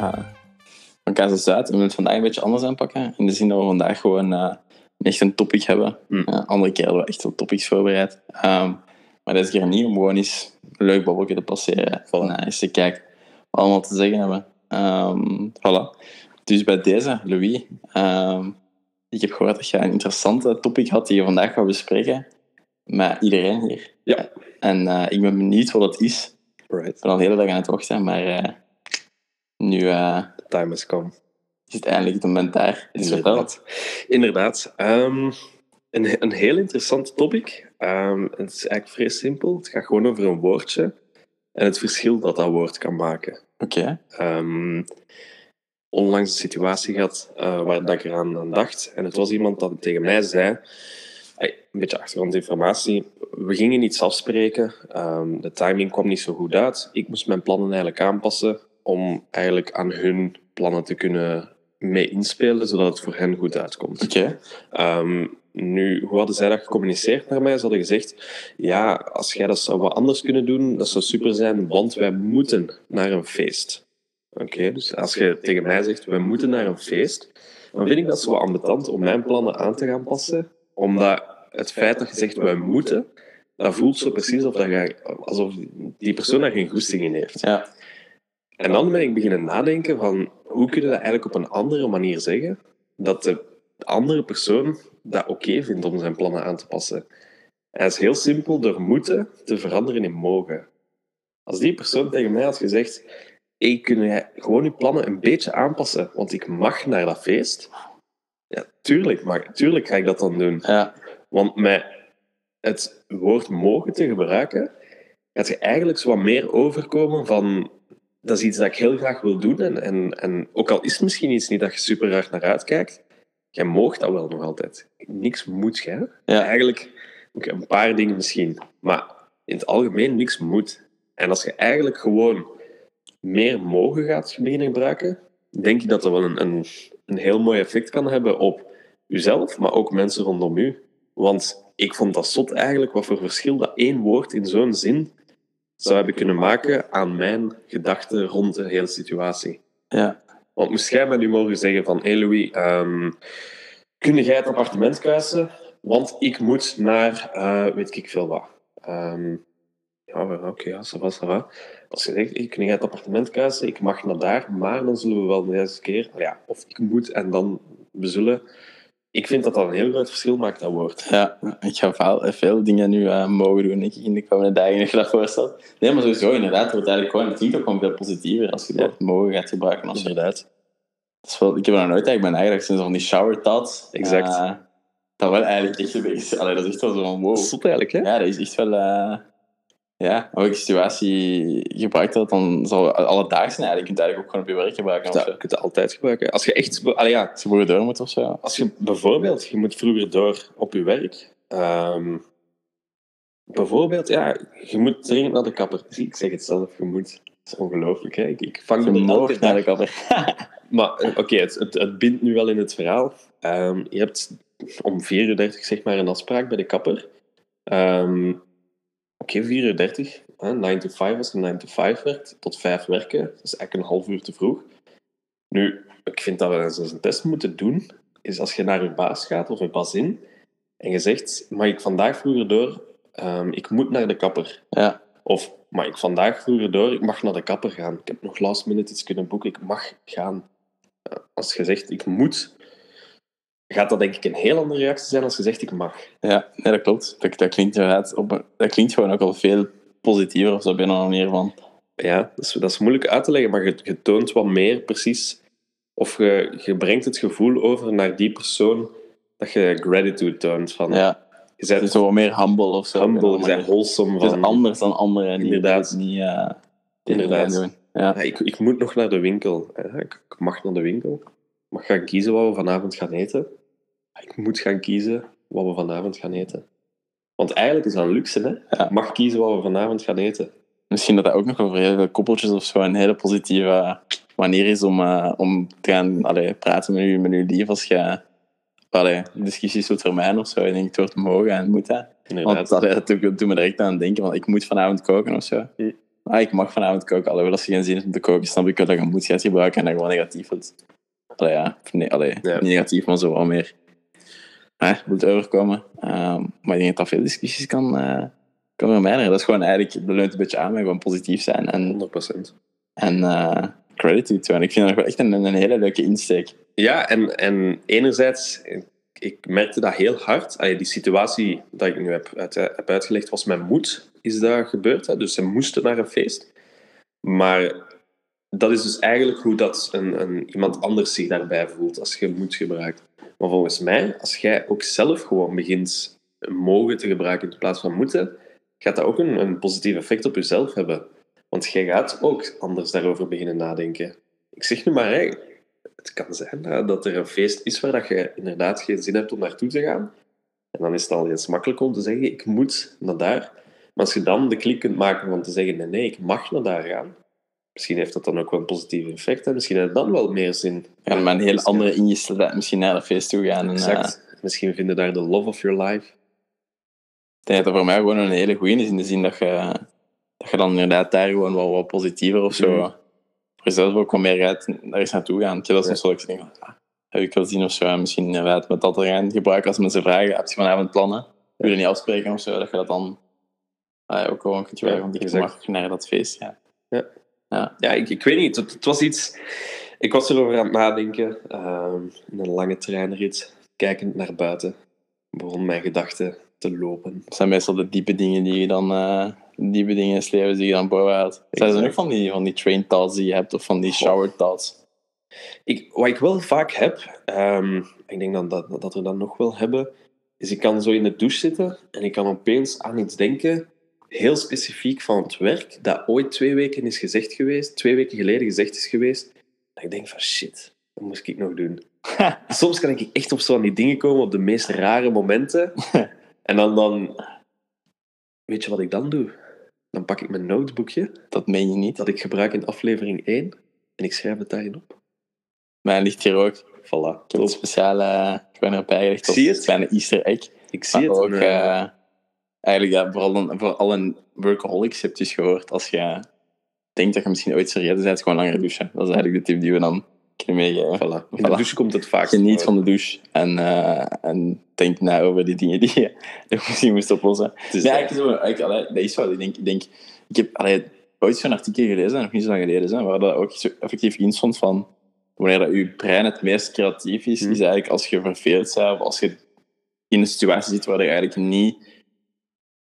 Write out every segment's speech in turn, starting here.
uh, van Casa Zuid. We willen het vandaag een beetje anders aanpakken. In de zin dat we vandaag gewoon uh, echt een topic hebben. Mm. Uh, andere keer hadden we echt wel topics voorbereid. Um, maar deze keer niet, om gewoon eens een leuk babbelje te passeren. Voilà. En eens te kijken wat we allemaal te zeggen hebben. Um, voilà. Dus bij deze, Louis. Um, ik heb gehoord dat je een interessante topic had die je vandaag gaat bespreken. Met iedereen hier. Ja. En uh, ik ben benieuwd wat het is. Right. Ik ben al de hele dag aan het wachten, maar nu uh, The time has come. is het eindelijk het moment daar. Inderdaad. Inderdaad. Um, een, een heel interessant topic. Um, het is eigenlijk vrij simpel. Het gaat gewoon over een woordje en het verschil dat dat woord kan maken. Oké. Okay. Um, onlangs een situatie gehad uh, waar dat ik eraan aan dacht. En het was iemand dat tegen mij zei... Hey, een beetje achtergrondinformatie. We gingen iets afspreken. Um, de timing kwam niet zo goed uit. Ik moest mijn plannen eigenlijk aanpassen om eigenlijk aan hun plannen te kunnen mee inspelen, zodat het voor hen goed uitkomt. Oké. Okay. Um, nu, hoe hadden zij dat gecommuniceerd naar mij? Ze hadden gezegd, ja, als jij dat zou wat anders kunnen doen, dat zou super zijn, want wij moeten naar een feest. Oké, okay, dus als je tegen mij zegt, wij moeten naar een feest, dan vind ik dat zo ambetant om mijn plannen aan te gaan passen, omdat het feit dat je zegt, wij moeten, dat voelt zo precies alsof, dat je, alsof die persoon daar geen goesting in heeft. Ja. En dan ben ik beginnen nadenken van, hoe kun je dat eigenlijk op een andere manier zeggen, dat de andere persoon dat oké okay vindt om zijn plannen aan te passen. En het is heel simpel door moeten te veranderen in mogen. Als die persoon tegen mij had gezegd, hey, kun jij gewoon je plannen een beetje aanpassen, want ik mag naar dat feest. Ja, tuurlijk, maar tuurlijk ga ik dat dan doen. Ja. Want met het woord mogen te gebruiken, gaat je eigenlijk zo wat meer overkomen van dat is iets dat ik heel graag wil doen. En, en, en ook al is het misschien iets niet dat je super hard naar uitkijkt, jij moogt dat wel nog altijd. Niks moet jij. Ja. Eigenlijk, okay, een paar dingen misschien, maar in het algemeen niks moet. En als je eigenlijk gewoon meer mogen gaat beginnen gebruiken, denk ik dat dat wel een, een, een heel mooi effect kan hebben op jezelf, maar ook mensen rondom u. Want ik vond dat zot eigenlijk, wat voor verschil dat één woord in zo'n zin zou hebben kunnen maken aan mijn gedachten rond de hele situatie. Ja. Want moest jij mij nu mogen zeggen van, hé hey Louis, um, kun jij het appartement kuisen? Want ik moet naar, uh, weet ik veel wat. Um, ja, oké, okay, ja, ça va, ça va. Als je zegt, hey, kun jij het appartement kuisen? Ik mag naar daar, maar dan zullen we wel deze keer... Ja, of ik moet en dan we zullen... Ik vind dat dat een heel groot verschil maakt, dat woord. Ja, ik ga veel, veel dingen nu uh, mogen doen ik, in de komende dagen, als je dat voorstelt. Nee, maar sowieso, inderdaad, het wordt eigenlijk gewoon, het klinkt ook gewoon veel positiever als je dat mogen gaat gebruiken. Als inderdaad. Dat is wel, ik heb er nog nooit eigenlijk mijn eigen sinds van die shower thoughts. Exact. Uh, dat wel eigenlijk echt een beetje... Allee, dat is echt wel zo van wow. Dat is eigenlijk, hè? Ja, dat is echt wel... Uh, ja, welke situatie gebruikt dat, dan zal alledaags zijn. Je kunt het eigenlijk ook gewoon op je werk gebruiken. Je kunt het altijd gebruiken. Als je echt... Allee, ja, als je vroeger door moet of zo. Als je bijvoorbeeld, je moet vroeger door op je werk. Um, bijvoorbeeld, ja, je moet dringend naar de kapper. Ik zeg het zelf, je moet. Dat is ongelooflijk, hè. Ik, ik vang je altijd naar de kapper. maar oké, okay, het, het, het bindt nu wel in het verhaal. Um, je hebt om 4.30 uur zeg maar een afspraak bij de kapper. Um, Oké, okay, 34. 9 to 5 als je 9 to 5 werkt, tot 5 werken. Dat is eigenlijk een half uur te vroeg. Nu, ik vind dat we eens een test moeten doen, is als je naar je baas gaat of je bazin en je zegt, mag ik vandaag vroeger door, um, ik moet naar de kapper. Ja. Of, mag ik vandaag vroeger door, ik mag naar de kapper gaan. Ik heb nog last minute iets kunnen boeken, ik mag gaan. Uh, als je zegt, ik moet, gaat dat denk ik een heel andere reactie zijn als je zegt ik mag. Ja, nee, dat klopt. Dat, dat, klinkt inderdaad op, dat klinkt gewoon ook al veel positiever of zo binnen een manier van. Ja, dat is, dat is moeilijk uit te leggen, maar je, je toont wat meer precies. Of je, je brengt het gevoel over naar die persoon dat je gratitude toont. Van, ja. Je bent dus wat meer humble of zo. Humble, je bent wholesome. Het is anders dan anderen. Inderdaad. Die, uh, Inderdaad. Doen. Ja. Ja, ik, ik moet nog naar de winkel. Ik, ik mag naar de winkel. Ik mag gaan kiezen wat we vanavond gaan eten ik moet gaan kiezen wat we vanavond gaan eten. Want eigenlijk is dat een luxe, hè? Ja. Ik mag kiezen wat we vanavond gaan eten. Misschien dat dat ook nog over heel veel koppeltjes of zo een hele positieve manier is om, uh, om te gaan allee, praten met je, met je lief als je allee, discussies wilt vermijden of zo. Ik denk, het wordt mogen en moet dat. Inderdaad. Want allee, dat doet me direct aan het denken van ik moet vanavond koken of zo. Ah, ik mag vanavond koken. Allee, als je geen zin hebt om te koken, snap ik wel dat je moed gaat gebruiken en dat gewoon negatief wordt. Allee, ja. Nee, allee, Ja. niet negatief, maar zo wel meer. Hè, moet overkomen. Ehm, maar ik denk dat dat veel discussies kan, eh kan vermijden. Dat is gewoon eigenlijk, leunt een beetje aan met gewoon positief zijn en, 100%. en eh credit te En ik vind dat wel echt een, een hele leuke insteek. Ja, en, en enerzijds, ik, merkte dat heel hard. Allee, die situatie dat ik nu heb, uit, heb uitgelegd was met moed, is dat gebeurd. Hè? Dus ze moesten naar een feest. Maar dat is dus eigenlijk hoe dat een, een, iemand anders zich daarbij voelt als je moed gebruikt. Maar volgens mij, als jij ook zelf gewoon begint mogen te gebruiken in plaats van moeten, gaat dat ook een, een positief effect op jezelf hebben. Want jij gaat ook anders daarover beginnen nadenken. Ik zeg nu maar, hè, het kan zijn dat er een feest is waar dat je inderdaad geen zin hebt om naartoe te gaan. En dan is het al eens makkelijk om te zeggen, ik moet naar daar. Maar als je dan de klik kunt maken van te zeggen, nee, nee, ik mag naar daar gaan. Misschien heeft dat dan ook wel een positief effect. En misschien heeft dan wel meer zin. Ja, met een hele andere ingesteldheid misschien naar de feest toe gaan. En, eh. Misschien vinden daar de love of your life. Ik denk dat dat voor mij gewoon een hele goeie is, in de zin dat je, dat je dan inderdaad daar gewoon wel wat positiever of zo, Mhm. voor jezelf ook wat meer uit daar eens naartoe gaan. Dat Ja. soms wel eens denk van, ah, heb ik wel zien of zo, en misschien inderdaad met dat gaan gebruiken als mensen vragen, heb je vanavond plannen? Wil je niet afspreken of zo, dat je dat dan ah, ook gewoon kunt gebruiken, want ik mag naar dat feest gaan. Ja, ik, ik weet niet. Het, het was iets... Ik was erover aan het nadenken. ehm, in een lange treinrit, kijkend naar buiten, begon mijn gedachten te lopen. Dat zijn meestal de diepe dingen die je dan, eh, diepe dingen in het leven die je dan boven haalt. Zijn er nog van die, van die train thoughts die je hebt, of van die shower thoughts? Ik, wat ik wel vaak heb, ehm, ik denk dat, dat, dat we dat nog wel hebben, is ik kan zo in de douche zitten en ik kan opeens aan iets denken, heel specifiek van het werk, dat ooit twee weken is gezegd geweest, twee weken geleden gezegd is geweest. Dat ik denk van shit, dat moest ik nog doen. Soms kan ik echt op zo aan die dingen komen op de meest rare momenten. En dan, dan, weet je wat ik dan doe? Dan pak ik mijn notebookje, Dat meen je niet. dat ik gebruik in aflevering 1, en ik schrijf het daarin op. Mijn ligt hier ook. Voilà, Ik heb een speciale, ik ben bijgelegd als Zie je het? een kleine easter egg. Ik zie Maar het. ook, en, eh, eh, eigenlijk, ja, vooral, een, vooral een workaholics hebt dus gehoord. Als je denkt dat je misschien ooit serieus bent, gewoon langer douchen. Dat is eigenlijk de tip die we dan kunnen meegeven. Voilà. In de Voilà. douche komt het vaak. Geniet van de douche en, eh, en denk na over die dingen die je misschien moest oplossen. Ja, dat. ik, zo, allee, dat is wel. Ik denk, ik, denk, ik heb allee, ooit zo'n artikel gelezen, nog niet zo lang geleden, waar dat ook zo effectief in stond van wanneer dat je brein het meest creatief is, Hmm. is eigenlijk als je verveeld bent of als je in een situatie zit waar je eigenlijk niet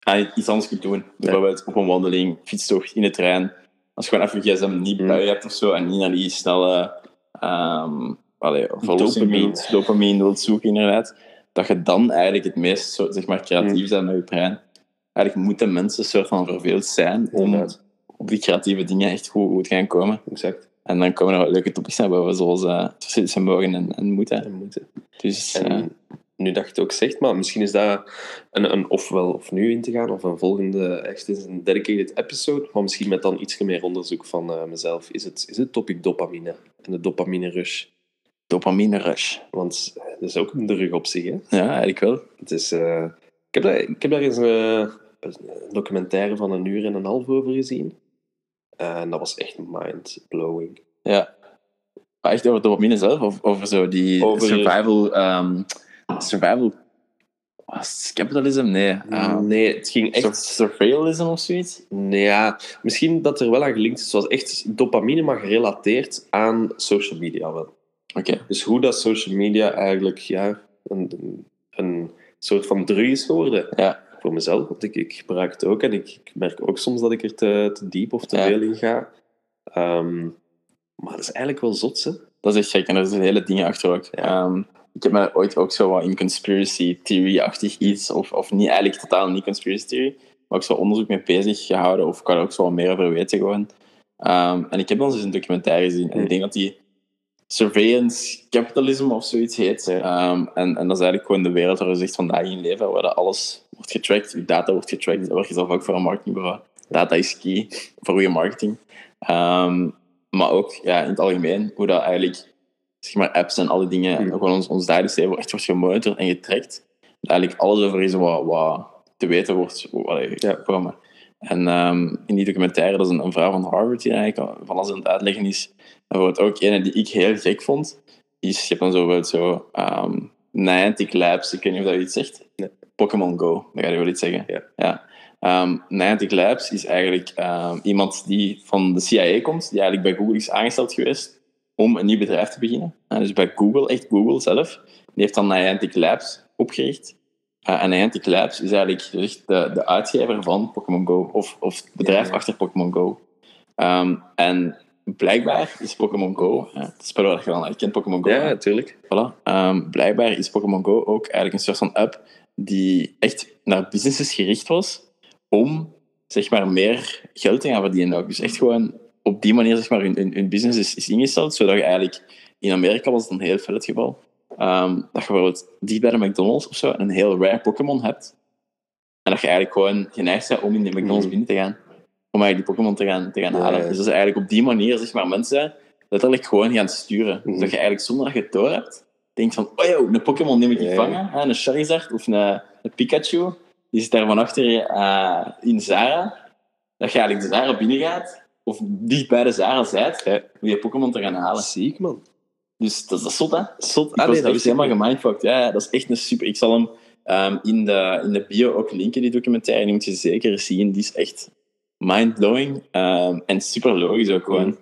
aan iets anders kunt doen. Bijvoorbeeld op een wandeling, fietstocht, in de trein. Als je gewoon even je gsm niet Hmm. bij je hebt of zo en niet naar die snelle ehm allee, Dopamine. wilt- dopamine wilt zoeken, inderdaad, dat je dan eigenlijk het meest zo, zeg maar, creatief bent met je brein. Eigenlijk moeten mensen een soort van verveeld zijn om op die creatieve dingen echt goed, goed te gaan komen. Exact. En dan komen er wat leuke topics naar boven, zoals uh, tussen mogen en, en moeten. En moeten. Dus eh, nu dat je het ook zegt, maar misschien is dat een, een ofwel of nu in te gaan, of een volgende, echt eens een dedicated episode, maar misschien met dan iets meer onderzoek van eh, mezelf. Is het, is het topic dopamine en de dopamine rush? dopamine rush. Want eh, dat is ook een drug op zich, hè? Ja, eigenlijk wel. Het is, eh, ik, heb daar, ik heb daar eens een documentaire van een uur en een half over gezien. En dat was echt mind-blowing. Ja. Maar echt over dopamine zelf, of over zo die Over- survival... ehm, survival... Was capitalism? Nee. ehm, nee, het ging echt... surveillism of zoiets? Nee, ja, misschien dat er wel aan gelinkt is. zoals echt dopamine, maar gerelateerd aan social media wel. Oké. Dus hoe dat social media eigenlijk ja, een, een, een soort van drug is geworden. Ja. Voor mezelf, want ik, ik gebruik het ook. En ik, ik merk ook soms dat ik er te, te diep of te Ja. veel in ga. Ehm, maar dat is eigenlijk wel zot, hè? Dat is echt gek en er zitten hele dingen achter ook. Ehm, ik heb me ooit ook zo wat in conspiracy theory-achtig iets, of, of niet, eigenlijk totaal niet conspiracy theory, maar ook zo onderzoek mee bezig gehouden, of ik kan er ook zo wat meer over weten gewoon. Ehm, en ik heb dan eens een documentaire gezien, en ik denk dat die surveillance capitalism of zoiets heet. Ehm, en, en dat is eigenlijk gewoon de wereld waar we zegt vandaag in leven, waar dat alles wordt getrackt, je data wordt getrackt, daar werk je zelf ook voor een marketingbureau. Data is key voor goede marketing. Ehm, maar ook ja, in het algemeen, hoe dat eigenlijk zeg maar, apps en alle dingen, en gewoon ons, ons dagelijks leven echt wordt gemonitord en getrackt. Dat eigenlijk alles over is wat, wat te weten wordt. Allee, Ja. komen. En ehm, in die documentaire, dat is een, een vrouw van Harvard die eigenlijk van alles aan het uitleggen is. En wordt ook een die ik heel gek vond, is, je hebt dan zo, zo um, Niantic Labs, ik weet niet of dat je iets zegt. Nee. Pokémon Go, dat ga je wel iets zeggen. Ja. ja. Um, Niantic Labs is eigenlijk iemand die van de CIA komt, die eigenlijk bij Google is aangesteld geweest om een nieuw bedrijf te beginnen. Uh, dus bij Google, echt Google zelf, die heeft dan Niantic Labs opgericht. Uh, en Niantic Labs is eigenlijk de, de uitgever van Pokémon Go, of, of het bedrijf Ja. achter Pokémon Go. Um, en blijkbaar is Pokémon Go, uh, het spel waar je dan herkent, Pokémon Go, Ja, natuurlijk. Voilà. Ehm, blijkbaar is Pokémon Go ook eigenlijk een soort van app die echt naar businesses gericht was om zeg maar, meer geld te gaan verdienen. Ook. Dus echt gewoon op die manier zeg maar, hun, hun, hun business is, is ingesteld, zodat je eigenlijk... In Amerika was het een heel veel het geval. ehm, dat je bijvoorbeeld dicht bij de McDonald's of zo een heel rare Pokémon hebt. En dat je eigenlijk gewoon geneigd bent om in de McDonald's Mhm. binnen te gaan. Om eigenlijk die Pokémon te gaan, te gaan halen. ja. Dus dat is eigenlijk op die manier zeg maar, mensen letterlijk gewoon gaan sturen. Mhm. Dat je eigenlijk zonder dat je het door hebt, denkt van, oh joh, een Pokémon neem ik Ja. vangen. Hè, een Charizard of een, een Pikachu. Die zit daar van achter eh, in Zara. Dat je eigenlijk de Zara binnengaat, of dicht bij de Zara zijt, Ja. om je Pokémon te gaan halen. Ziek, man. Dus dat is, dat is zot, hè? Zot. Ik Ah, was nee, dat ik helemaal gemindfucked. Ja, ja, dat is echt een super... Ik zal hem ehm, in, de, in de bio ook linken, die documentaire. Die moet je zeker zien. Die is echt mindblowing. ehm en super logisch ook gewoon. Mhm.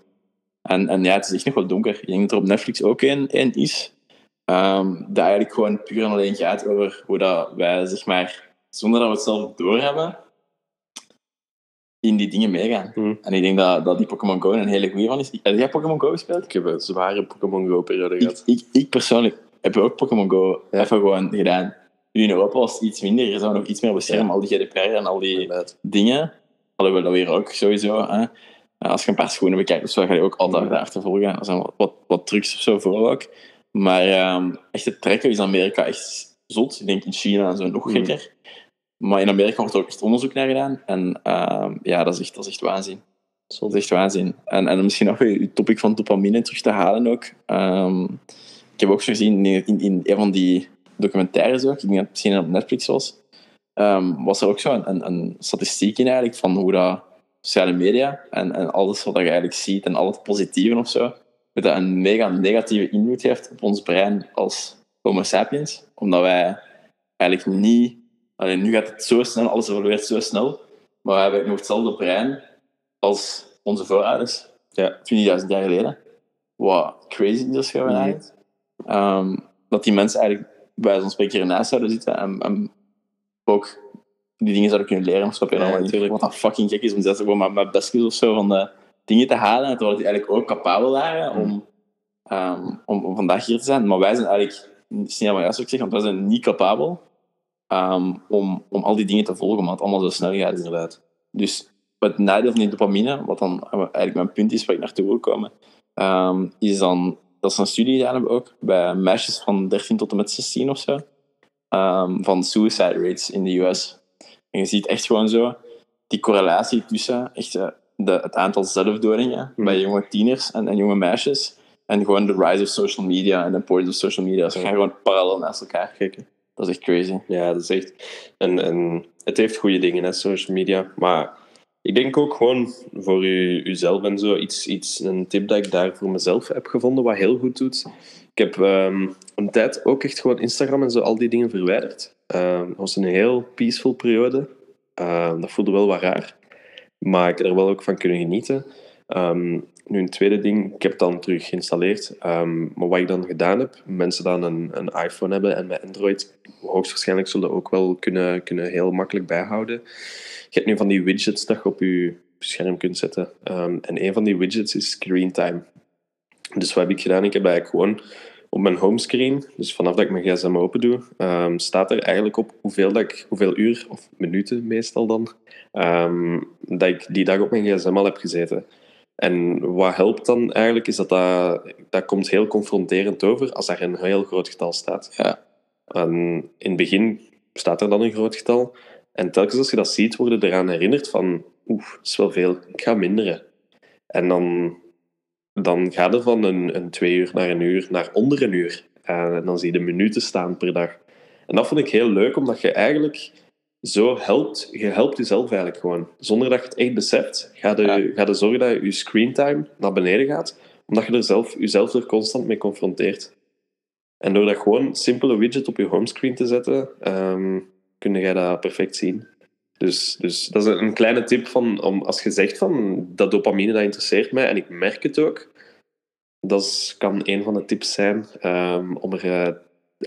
En, en ja, het is echt nog wel donker. Ik denk dat er op Netflix ook een, een is. ehm dat eigenlijk gewoon puur en alleen gaat over hoe dat wij, zeg maar, zonder dat we het zelf doorhebben, in die dingen meegaan. Mhm. En ik denk dat, dat die Pokémon Go een hele goede van is. Heb jij Pokémon Go gespeeld? Ik heb een zware Pokémon Go-periode gehad. Ik, ik, ik persoonlijk heb ook Pokémon Go Ja. even gewoon gedaan. Nu in Europa was het iets minder. Je zou nog iets meer beschermen, Ja. al die GDPR en al die Inderdaad. dingen. Alhoewel dat weer ook sowieso. Hè. Als je een paar schoenen bekijkt, of zo, ga je ook altijd daar achtervolgen. Er zijn wat, wat, wat trucs of zo voor ook. Maar ehm, echt het trekken is in Amerika echt zot. Ik denk in China en zo nog Mhm. gekker. Maar in Amerika wordt er ook echt onderzoek naar gedaan. En ehm, ja, dat is echt, dat is echt waanzin. Dat is echt waanzin. En, en misschien nog je topic van dopamine terug te halen ook. Ehm, ik heb ook zo gezien in, in, in een van die documentaires ook, ik denk dat het misschien op Netflix was, ehm, was er ook zo een, een, een statistiek in eigenlijk van hoe dat sociale media en, en alles wat je eigenlijk ziet en al het positieve of zo, hoe dat een mega negatieve invloed heeft op ons brein als homo sapiens. Omdat wij eigenlijk niet... Alleen nu gaat het zo snel, alles evolueert zo snel, maar we hebben nog hetzelfde brein als onze voorouders, Ja. 20.000 jaar geleden. Wat crazy is gewoon eigenlijk. Ehm, dat die mensen eigenlijk bij zo'n hiernaast zouden zitten en, en ook die dingen zouden kunnen leren. Snap je Ja, wel? natuurlijk. Wat dat fucking gek is om zelfs gewoon met, met bestjes of zo van de dingen te halen, terwijl die eigenlijk ook capabel waren om, ehm, om, om vandaag hier te zijn. Maar wij zijn eigenlijk, is niet helemaal juist wat ik zeg, want wij zijn niet capabel ehm, om, om al die dingen te volgen, omdat het allemaal zo snel gaat. Inderdaad. Dus het nadeel van die dopamine, wat dan eigenlijk mijn punt is waar ik naartoe wil komen, ehm, is dan, dat is een studie gedaan hebben ook, bij meisjes van 13 tot en met 16 of zo, ehm, van suicide rates in de US. En je ziet echt gewoon zo die correlatie tussen echt, eh, de, het aantal zelfdodingen Hmm. bij jonge tieners en, en jonge meisjes, en gewoon de rise of social media en de importance of social media. Ze Ja. gaan gewoon parallel naast elkaar. Hè? Dat is echt crazy. Ja, dat is echt... En, en het heeft goede dingen, hè, social media. Maar ik denk ook gewoon voor u, uzelf en zo, iets, iets, een tip dat ik daar voor mezelf heb gevonden, wat heel goed doet. Ik heb ehm, een tijd ook echt gewoon Instagram en zo, al die dingen verwijderd. Dat was een heel peaceful periode. Ehm, dat voelde wel wat raar. Maar ik heb er wel ook van kunnen genieten. Ehm, nu een tweede ding, ik heb het dan terug geïnstalleerd. Ehm, maar wat ik dan gedaan heb, mensen die een, een iPhone hebben en met Android hoogstwaarschijnlijk zullen ook wel kunnen, kunnen heel makkelijk bijhouden. Je hebt nu van die widgets dat je op je scherm kunt zetten. Ehm, en een van die widgets is screen time. Dus wat heb ik gedaan? Ik heb eigenlijk gewoon op mijn homescreen, dus vanaf dat ik mijn gsm open doe, ehm, staat er eigenlijk op hoeveel, dat ik, hoeveel uur, of minuten meestal dan, dat ik die dag op mijn gsm al heb gezeten. En wat helpt dan eigenlijk, is dat dat, dat komt heel confronterend over als er een heel groot getal staat. Ja. En in het begin staat er dan een groot getal. En telkens als je dat ziet, word je eraan herinnerd van, oeh, dat is wel veel, ik ga minderen. En dan, dan gaat het van een, een twee uur naar een uur naar onder een uur. En dan zie je de minuten staan per dag. En dat vond ik heel leuk, omdat je eigenlijk zo helpt, je helpt jezelf eigenlijk gewoon. Zonder dat je het echt beseft, ga je, Ja. ga je zorgen dat je screentime naar beneden gaat, omdat je er zelf, jezelf er constant mee confronteert. En door dat gewoon simpele widget op je homescreen te zetten, ehm kun jij dat perfect zien. Dus, dus dat is een kleine tip van, om, als je zegt van dat dopamine dat interesseert mij en ik merk het ook, dat is, kan een van de tips zijn ehm, om, er, eh,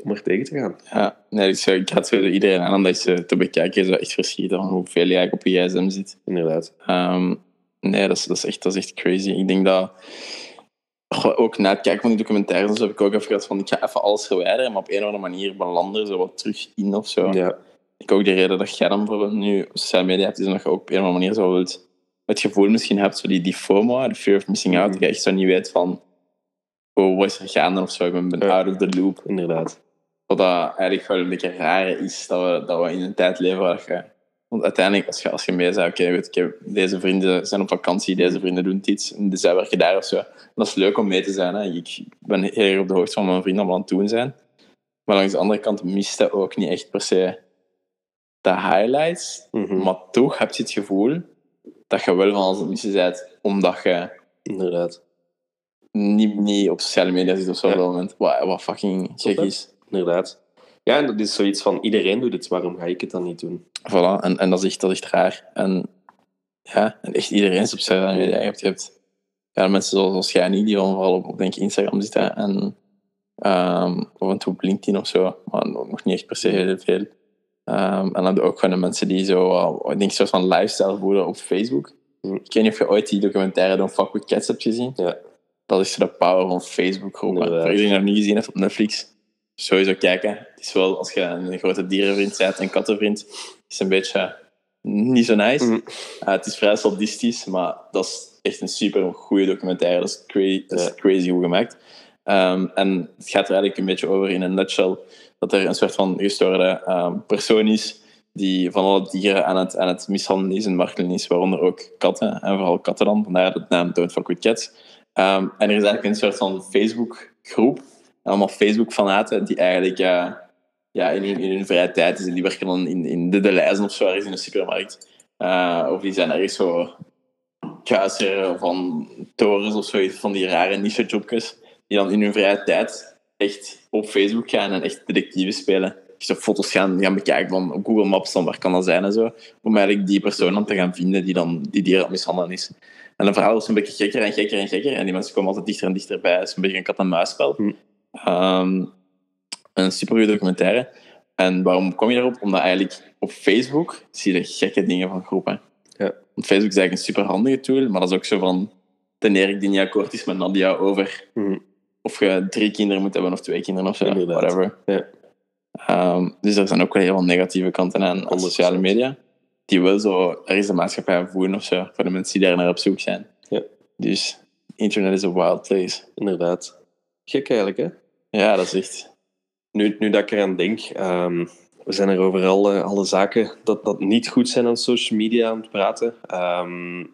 om er tegen te gaan. Ja, nee, ik, zou, ik raad sowieso iedereen aan om dat ze te bekijken. Je zou echt verschieten van hoeveel je eigenlijk op je gsm zit. Inderdaad. Ehm, nee, dat is, dat, is echt, dat is echt crazy. Ik denk dat... Ook na het kijken van die documentaires en zo heb ik ook even gehad van ik ga even alles verwijderen, maar op een of andere manier belanden zo wat terug in of zo. Ja, Ik ook de reden dat jij dan bijvoorbeeld nu sociale media hebt, is omdat je ook op een of andere manier zo wilt, het gevoel misschien hebt, zo die, die FOMO, de fear of missing out, dat je echt zo niet weet van oh, wat is er gaande of zo, ik ben, ben Ja. out of the loop. inderdaad. Wat dat eigenlijk wel een beetje raar is, dat we, dat we in een tijd leven waar je... Want uiteindelijk, als je, als je mee zei, oké, weet ik, deze vrienden zijn op vakantie, deze vrienden doen iets, en zij werken daar of zo. Dat is leuk om mee te zijn. Hè. Ik ben heel erg op de hoogte van mijn vrienden allemaal aan het doen zijn. Maar langs de andere kant mist dat ook niet echt per se de highlights. Mhm, Maar toch heb je het gevoel dat je wel van alles het missen bent, omdat je Inderdaad. niet, niet op sociale media zit of zo Ja. op dat moment. Wat, wat fucking gek is. Inderdaad. Ja, en dat is zoiets van iedereen doet het, waarom ga ik het dan niet doen? Voilà, en, en dat, is echt, dat is echt raar. En ja, en echt iedereen is op sociale media. Je hebt, je hebt ja, mensen zoals, jij niet, die vooral op, op denk ik, Instagram zitten. En ehm af en toe op LinkedIn of zo, maar nog niet echt per se heel veel. Ehm, en dan heb je ook gewoon de mensen die zo, uh, ik denk, soort van lifestyle voeren op Facebook. Hm. Ik weet niet of je ooit die documentaire Don't Fuck With Cats hebt gezien. Ja. Dat is de power van Facebook groepen. Inderdaad. Voor iedereen die nog niet gezien heeft op Netflix, sowieso kijken. Het is wel, als je een grote dierenvriend bent, een kattenvriend, is een beetje niet zo nice. Mhm. Uh, het is vrij sadistisch, maar dat is echt een super goede documentaire. Dat is, cra- dat is Ja. crazy goed gemaakt. Ehm, en het gaat er eigenlijk een beetje over in een nutshell dat er een soort van gestoorde ehm, persoon is die van alle dieren aan het, aan het mishandelen is en martelen is, waaronder ook katten, en vooral katten dan, vandaar de naam Don't Fuck With Cats. Ehm, en er is eigenlijk een soort van Facebook-groep, allemaal Facebook-fanaten, die eigenlijk eh, ja, in, hun, in hun vrije tijd, dus die werken dan in, in de Deleuze of zo, ergens in een supermarkt. Eh, of die zijn ergens zo kruiseren van torens of zoiets, van die rare niche-jobjes, die dan in hun vrije tijd echt op Facebook gaan en echt detectieven spelen. Dus op foto's gaan, gaan bekijken van Google Maps, dan waar kan dat zijn en zo. Om eigenlijk die persoon dan te gaan vinden die dan die dieren aan mishandelen is. En de verhaal is een beetje gekker en gekker en gekker. En die mensen komen altijd dichter en dichterbij. Het is een beetje een kat-en-muisspel. Hm. Ehm, een supergoeie documentaire. En waarom kom je daarop? Omdat eigenlijk op Facebook zie je gekke dingen van groepen. Ja. Want Facebook is eigenlijk een superhandige tool, maar dat is ook zo van... Ten Erik die niet akkoord is met Nadia over Mhm. of je drie kinderen moet hebben of twee kinderen of zo. Inderdaad. Whatever. Ja. Ehm, dus er zijn ook wel heel veel negatieve kanten aan, aan 100%. sociale media. Die wel zo, er is de maatschappij voelen of zo, voor de mensen die daar naar op zoek zijn. Ja. Dus internet is a wild place. Inderdaad. Gek eigenlijk, hè? Ja, dat is echt... Nu, nu dat ik eraan denk, ehm, we zijn er over alle, alle zaken dat, dat niet goed zijn aan social media aan het praten. Ehm,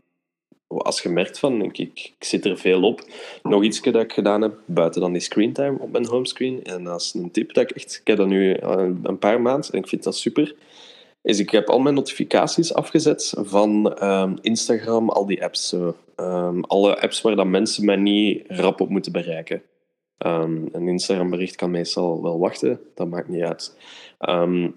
als je merkt van, ik, ik, ik zit er veel op. Nog iets dat ik gedaan heb, buiten dan die screentime op mijn homescreen. En dat is een tip dat ik echt, ik heb dat nu al een paar maanden en ik vind dat super. Is ik heb al mijn notificaties afgezet van ehm, Instagram, al die apps. Ehm, alle apps waar dat mensen mij niet rap op moeten bereiken. Ehm, een Instagram-bericht kan meestal wel wachten, dat maakt niet uit. Ehm,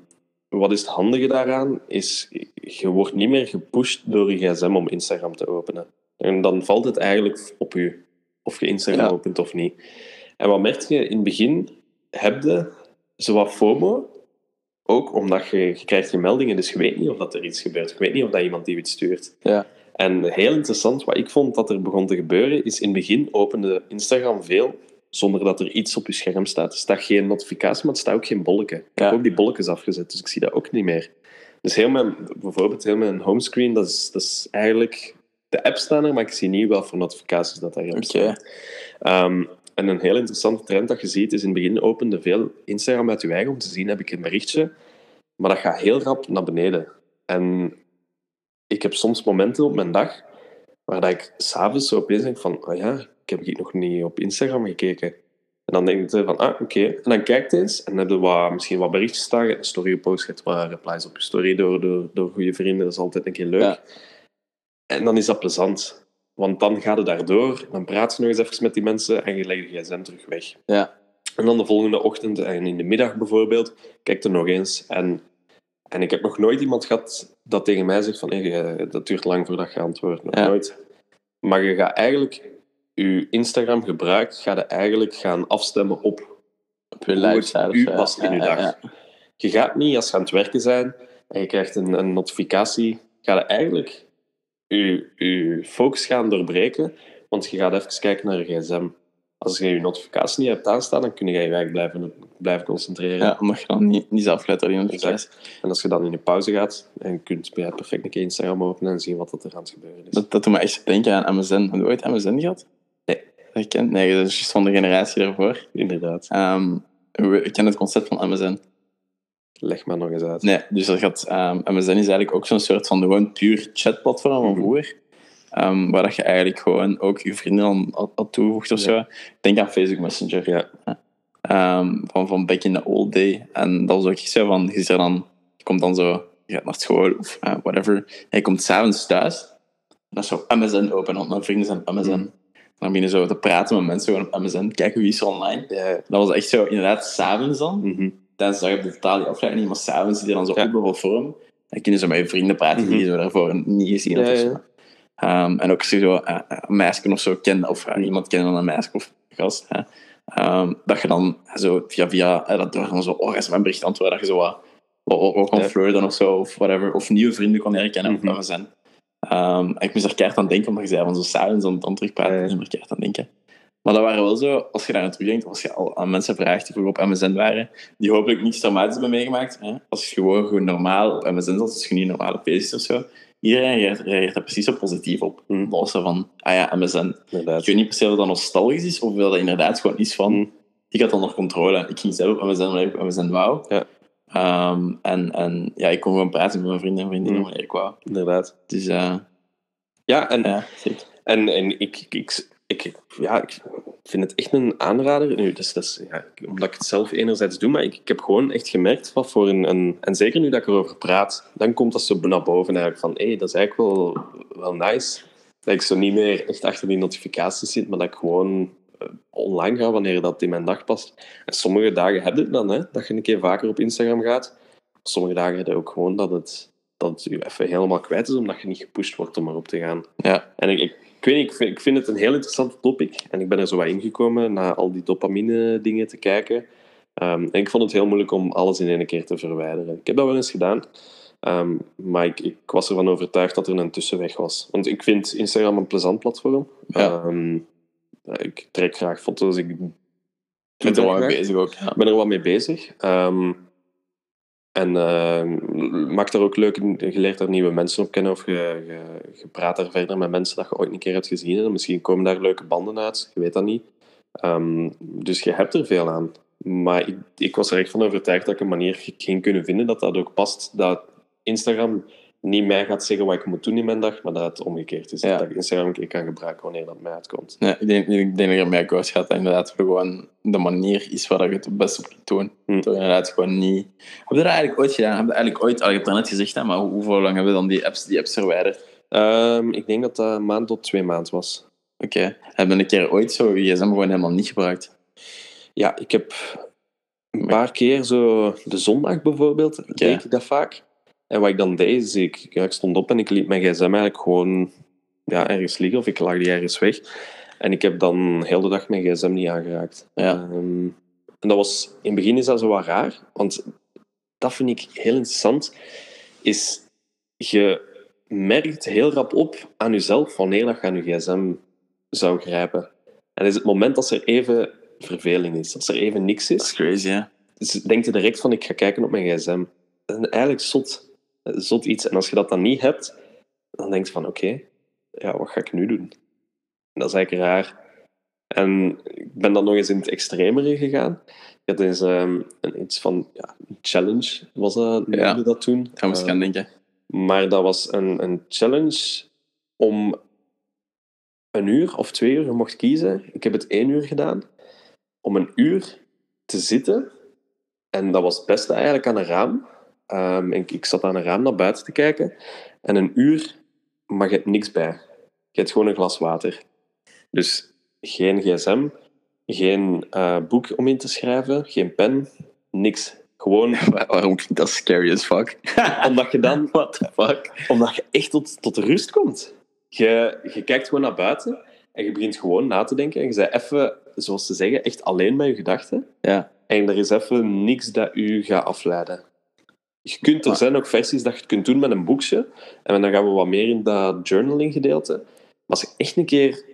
wat is het handige daaraan? Is, je wordt niet meer gepusht door je gsm om Instagram te openen. En dan valt het eigenlijk op je, of je Instagram Ja. opent of niet. En wat merk je? In het begin heb je zowat FOMO, ook omdat je, je krijgt je meldingen, dus je weet niet of dat er iets gebeurt. Je weet niet of dat iemand die iets stuurt. Ja. En heel interessant, wat ik vond dat er begon te gebeuren, is in het begin opende Instagram veel zonder dat er iets op je scherm staat. Er staat geen notificatie, maar er staat ook geen bolken. Ik Ja. heb ook die bolletjes afgezet, dus ik zie dat ook niet meer. Dus heel mijn, bijvoorbeeld heel mijn homescreen, dat is, dat is eigenlijk... De app staan er, maar ik zie niet wel voor notificaties dat daarop Oké. staan. Ehm, en een heel interessante trend dat je ziet, is in het begin opende veel Instagram uit je eigen om te zien, heb ik een berichtje, maar dat gaat heel rap naar beneden. En ik heb soms momenten op mijn dag waar dat ik s'avonds zo opeens denk van, oh ja, ik heb ik nog niet op Instagram gekeken. En dan denk je van, ah, oké. En dan kijkt eens en dan heb je wat, misschien wat berichtjes staan. Een story gepost, je hebt wat replies op je story door, door, door goede vrienden. Dat is altijd een keer leuk. Ja. En dan is dat plezant. Want dan ga je daardoor, dan praat je nog eens even met die mensen en je legt je gsm terug weg. Ja. En dan de volgende ochtend en in de middag bijvoorbeeld, kijk er nog eens. En, en ik heb nog nooit iemand gehad dat tegen mij zegt van hey, eh, dat duurt lang voordat je antwoordt. Nog Ja. nooit. Maar je gaat eigenlijk je Instagram gebruik, ga je eigenlijk gaan afstemmen op Op je u past in uw ja, dag. ja. Je gaat niet, als je aan het werken bent en je krijgt een, een notificatie, ga je eigenlijk je, je focus gaan doorbreken, want je gaat even kijken naar je gsm. Als je je notificatie niet hebt aanstaan, dan kun je je eigenlijk blijven, blijven concentreren. Ja, omdat je dan niet, niet zelf die notificaties. En als je dan in de pauze gaat, en je kunt ja, perfect een keer Instagram openen en zien wat er aan het gebeuren is. Dat, dat doet me echt denken aan MSN. Heb je ooit MSN gehad? Nee. Dat kent? Nee, dat is juist van de generatie daarvoor. Inderdaad. Ehm, we- ik ken het concept van MSN. Leg maar nog eens uit. Nee, dus dat gaat, ehm, MSN is eigenlijk ook zo'n soort van gewoon puur chatplatform van Mhm. vroeger. Ehm, waar dat je eigenlijk gewoon ook je vrienden aan toegevoegd of Ja. zo. Denk aan Facebook Messenger. Ja. Ehm, van, van back in the old day. En dat was ook zo van, je, er dan, je komt dan zo, je gaat naar school of eh, whatever. Je komt s'avonds thuis. En dan is zo MSN open, want mijn vrienden zijn MSN. Mhm. Dan beginnen zo te praten met mensen gewoon op MSN, kijken wie is online. Dat was echt zo, inderdaad, s'avonds dan Mhm. tijdens de dag heb je totaal die afleiding niet, maar s'avonds zit je dan zo Ja. op de vorm. Dan kun je zo met je vrienden praten die Mhm. je zo daarvoor niet gezien. Ja, of. Ehm, en ook als je zo eh, een meisje of zo kent, of eh, iemand kent dan een meisje of een gast, hè, ehm, dat je dan zo via via eh, dat door dan zo, oh, mijn bericht antwoorden, dat je zo wat, kon Ja. flirten of zo, of whatever, of nieuwe vrienden kon herkennen Mhm. op MSN. Ehm, en ik moest er keihard aan denken, omdat je zei van zo s'avonds dan, dan terugpraten, ik er keihard aan denken. Maar dat waren wel zo, als je daar aan terugdenkt, als je al aan mensen vraagt die vroeger op MSN waren, die hopelijk niets traumatisch hebben meegemaakt. Hè? Als je gewoon, gewoon normaal op MSN zat, als je niet normaal op of zo, iedereen reageert, daar precies zo positief op. Was zo van, ah ja, MSN. Ik Inderdaad. weet niet per se of dat nostalgisch is, of dat dat inderdaad gewoon is van, Mhm. ik had dat onder controle. Ik ging zelf op MSN, ik op MSN wou. Ja. Ehm, en, en ja, ik kon gewoon praten met mijn vrienden en vriendinnen Mhm. wanneer ik wou. Inderdaad. Dus eh, Ja, en ja, zeker. En, en ik, ik, ik, ja, ik vind het echt een aanrader. Nu, dus, dat is, ja, omdat ik het zelf enerzijds doe, maar ik, ik heb gewoon echt gemerkt wat voor een, een... En zeker nu dat ik erover praat, dan komt dat zo naar boven eigenlijk van hé, dat is eigenlijk wel, wel nice. Dat ik zo niet meer echt achter die notificaties zit, maar dat ik gewoon eh, online ga wanneer dat in mijn dag past. En sommige dagen heb je het dan, hè, dat je een keer vaker op Instagram gaat. Sommige dagen heb je ook gewoon dat het, dat het je even helemaal kwijt is, omdat je niet gepusht wordt om erop te gaan. Ja, En ik, ik, ik weet niet, ik vind, ik vind het een heel interessant topic. En ik ben er zo wat ingekomen na al die dopamine dingen te kijken. Ehm, en ik vond het heel moeilijk om alles in één keer te verwijderen. Ik heb dat wel eens gedaan. Ehm, maar ik, ik was ervan overtuigd dat er een tussenweg was. Want ik vind Instagram een plezant platform. Ja. Ehm, ik trek graag foto's. Ik ben er wel mee bezig ook. Ja. Ik ben er wat mee bezig. En ehm maak daar ook leuk, je leert daar nieuwe mensen op kennen of je, je, je praat daar verder met mensen dat je ooit een keer hebt gezien. En misschien komen daar leuke banden uit, je weet dat niet. Ehm, dus je hebt er veel aan. Maar ik, ik was er echt van overtuigd dat ik een manier ging kunnen vinden dat dat ook past. Dat Instagram niet mij gaat zeggen wat ik moet doen in mijn dag, maar dat het omgekeerd is. Ja. Dat ik Instagram een keer kan gebruiken wanneer dat mij uitkomt. Ja, ik denk, ik denk dat er mee akkoord gaat dat inderdaad gewoon de manier is waar je het het beste op kunt doen. Hm. Inderdaad gewoon niet... Heb je dat eigenlijk ooit gedaan? Heb je eigenlijk ooit... Al, je hebt het net gezegd, hè, maar hoe- hoeveel lang hebben we dan die apps, die apps verwijderd? Ehm, ik denk dat dat een maand tot twee maanden was. Oké. Heb je een keer ooit zo je gsm gewoon helemaal niet gebruikt? Ja, ik heb een paar keer zo de zondag bijvoorbeeld, deed ik dat vaak. En wat ik dan deed, is ik, ja, ik stond op en ik liet mijn gsm eigenlijk gewoon ja, ergens liggen of ik lag die ergens weg. En ik heb dan heel de dag mijn gsm niet aangeraakt. Ja. Ehm, en dat was, in het begin is dat zo wat raar, want dat vind ik heel interessant, is je merkt heel rap op aan jezelf wanneer dat je aan je gsm zou grijpen. En dat is het moment dat er even verveling is, als er even niks Dat is is, crazy, hè? dus denk je direct van ik ga kijken op mijn gsm. Is eigenlijk zot, zot iets. En als je dat dan niet hebt, dan denk je van oké, ja, wat ga ik nu doen? En dat is eigenlijk raar. En ik ben dan nog eens in het extremere gegaan. Ik had eens ehm, een, iets van ja, een challenge, was dat, Ja. noemde dat toen. Daar moest Eh, aan denken. maar dat was een, een challenge om een uur of twee uur, je mocht kiezen. Ik heb het één uur gedaan. om een uur te zitten. En dat was het beste eigenlijk aan een raam. Ehm, ik, ik zat aan een raam naar buiten te kijken. En een uur mag je niks bij. Je hebt gewoon een glas water. Dus geen gsm, geen uh, boek om in te schrijven, geen pen, niks. Gewoon... Waarom klinkt dat scary as fuck? omdat je dan... What the fuck? Omdat je echt tot, tot rust komt. Je, je kijkt gewoon naar buiten en je begint gewoon na te denken. En je bent even, zoals ze zeggen, echt alleen met je gedachten. Ja. En er is even niks dat u gaat afleiden. Je kunt, er zijn ook versies dat je het kunt doen met een boekje. En dan gaan we wat meer in dat journaling gedeelte. Maar als je echt een keer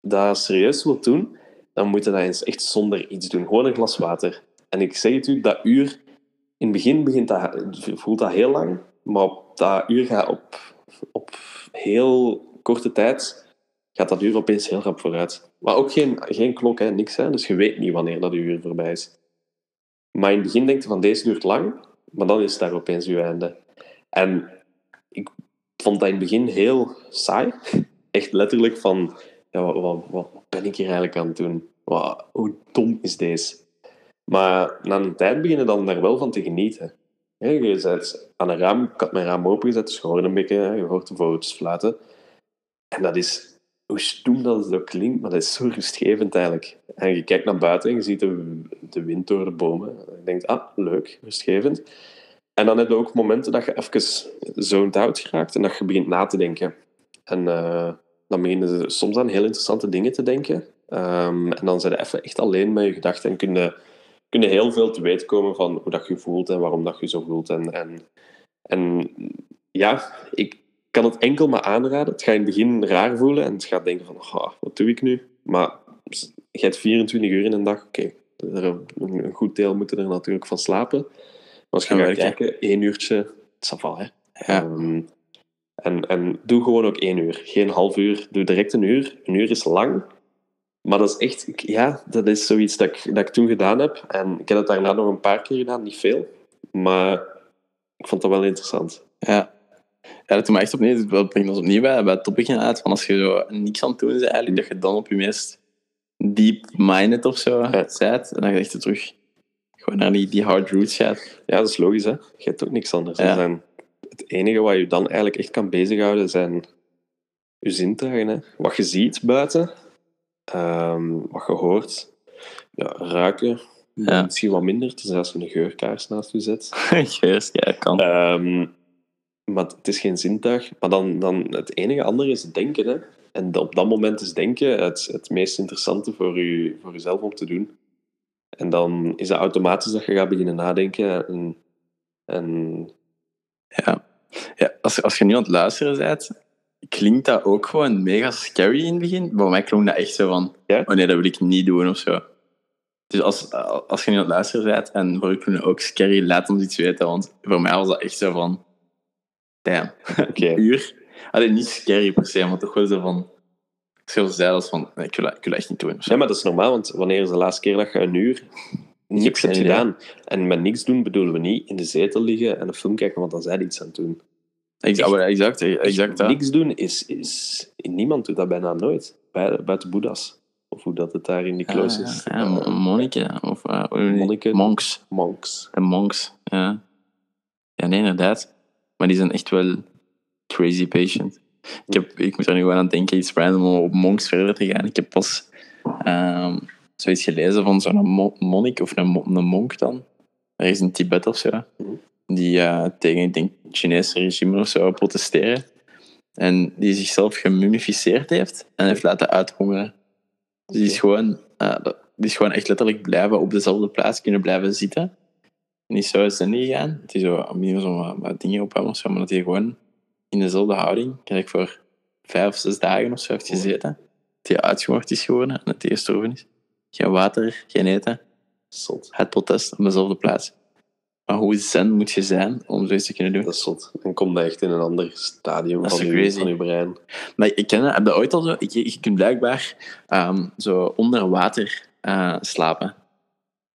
dat serieus wilt doen, dan moet je dat eens echt zonder iets doen. Gewoon een glas water. En ik zeg het u, dat uur... In het begin begint dat, voelt dat heel lang. Maar op dat uur gaat op, op heel korte tijd... Gaat dat uur opeens heel rap vooruit. Maar ook geen, geen klok, hè, niks. Hè, dus je weet niet wanneer dat uur voorbij is. Maar in het begin denk je van, deze duurt lang. Maar dan is daar opeens uw einde. En ik vond dat in het begin heel saai. Echt letterlijk van, ja, wat, wat, wat ben ik hier eigenlijk aan het doen? Wat, hoe dom is deze? Maar na een tijd beginnen dan daar wel van te genieten. je zet aan een raam, ik had mijn raam opengezet, dus je hoort een beetje, je hoort de vogeltjes fluiten. En dat is, hoe stoem dat het ook klinkt, maar dat is zo rustgevend eigenlijk. En je kijkt naar buiten en je ziet de, wind door de bomen. En je denkt, ah, leuk, rustgevend. En dan heb je ook momenten dat je even zoned out geraakt en dat je begint na te denken. En uh, dan beginnen ze soms aan heel interessante dingen te denken. Um, en dan zijn je even echt alleen met je gedachten en kunnen kun heel veel te weten komen van hoe dat je voelt en waarom dat je zo voelt. En, en, en ja, ik kan het enkel maar aanraden. Het gaat in het begin raar voelen en het gaat denken van, oh, wat doe ik nu? Maar je hebt 24 uur in een dag, oké. Een goed deel moeten er natuurlijk van slapen. Maar als je gaat kijken, één uurtje, het is afval, hè. Ja. Um, en, en doe gewoon ook één uur. Geen half uur, doe direct een uur. Een uur is lang, maar dat is echt, ja, dat is zoiets dat ik, dat ik toen gedaan heb. En ik heb het daarna nog een paar keer gedaan, niet veel. Maar ik vond dat wel interessant. Ja. Ja, dat doet me echt opnieuw. Dat brengt ons opnieuw bij, bij het topic uit. Van als je zo niks aan het doen bent, eigenlijk, dat je dan op je meest deep-minded of zo ja. bent. En dan ga je echt terug gewoon naar die, die hard roots gaat. Ja, dat is logisch, hè. Je hebt ook niks anders. Ja. Zijn, het enige wat je dan eigenlijk echt kan bezighouden zijn je zintuigen. Hè. Wat je ziet buiten, um, wat je hoort. Ja, ruiken, ja. misschien wat minder, tenzij als je een geurkaars naast je zet. Geurkaars, kan. Um, maar het is geen zintuig. Maar dan, dan het enige andere is denken. Hè. En op dat moment is denken het, het meest interessante voor, u, voor jezelf om te doen. En dan is het automatisch dat je gaat beginnen nadenken. En, en... Ja. ja als, als je nu aan het luisteren bent, klinkt dat ook gewoon mega scary in het begin. Bij mij klonk dat echt zo van, ja? oh nee, dat wil ik niet doen of zo. Dus als, als je nu aan het luisteren bent en voor je ook scary, laat ons iets weten. Want voor mij was dat echt zo van, damn, okay. uur. Alleen niet scary per se, maar toch wel zo van, zei, dat van, ik wil, ik wil echt niet doen. Ja, maar dat is normaal, want wanneer is de laatste keer dat je een uur niks hebt gedaan? En met niks doen bedoelen we niet in de zetel liggen en een film kijken, want dan zijn iets aan het doen. Exact, exact, exact Niks doen is, is... Niemand doet dat bijna nooit. Buiten boeddha's. Of hoe dat het daar in die kloosters... Ah, ja, ja, monniken. Of uh, monniken. Monks. Monks. En monks, ja. Ja, nee, inderdaad. Maar die zijn echt wel crazy patient. Ik, heb, ik moet er nu gewoon aan denken, iets random om op monks verder te gaan. Ik heb pas um, zoiets gelezen van zo'n monnik of een, een monk dan. Ergens in Tibet of zo. Die uh, tegen ik denk, het Chinese regime of zo protesteren. En die zichzelf gemummificeerd heeft en heeft laten uithongeren. Dus die is, gewoon, uh, die is gewoon echt letterlijk blijven op dezelfde plaats kunnen blijven zitten. Die is zo zijn gegaan. Dat hij zo minstens zo wat, dingen op hem of zo, maar dat hij gewoon in dezelfde houding, kijk voor vijf of zes dagen of zo heeft gezeten. Dat hij uitgemoord is geworden en dat hij gestorven is. Geen water, geen eten. Zot. Het protest op dezelfde plaats. Maar hoe zen moet je zijn om zoiets te kunnen doen? Dat is zot. Dan kom je echt in een ander stadium van je, van je brein. Maar ik ken heb je ooit al zo... Je, je kunt blijkbaar um, zo onder water uh, slapen.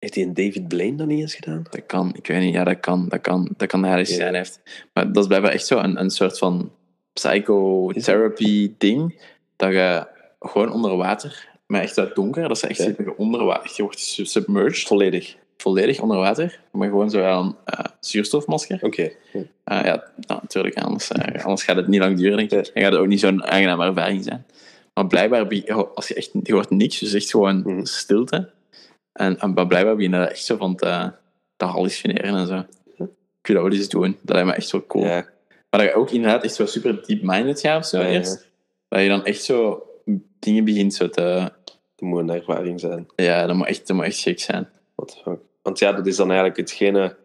Heeft hij een David Blaine dan niet eens gedaan? Dat kan. Ik weet niet. Ja, dat kan. Dat kan, dat kan zijn heeft. Maar dat is blijkbaar echt zo een, een soort van psychotherapy ding. Dat je gewoon onder water maar echt uit donker. Dat is echt Ja. onder water. Je wordt su- submerged, Volledig. volledig onder water. Maar gewoon zo aan eh, zuurstofmasker. Oké. Ja. Ah, ja, nou, natuurlijk. Anders, eh, anders gaat het niet lang duren, denk ik. En gaat het ook niet zo'n aangename ervaring zijn. Maar blijkbaar, be- als je echt, je hoort niks, dus echt gewoon Mhm. stilte. En, en blijkbaar beginnen we echt zo van te, te hallucineren en zo. Ik wil dat wel eens doen. Dat lijkt me echt wel cool. Ja. Maar dat je ook inderdaad echt zo super deep-minded gaat of zo Ja, eerst. Dat je dan echt zo dingen begint zo te... Dat moet een ervaring zijn. Ja, dat moet echt, dat moet echt gek zijn. What the fuck. Want ja, dat is dan eigenlijk hetgene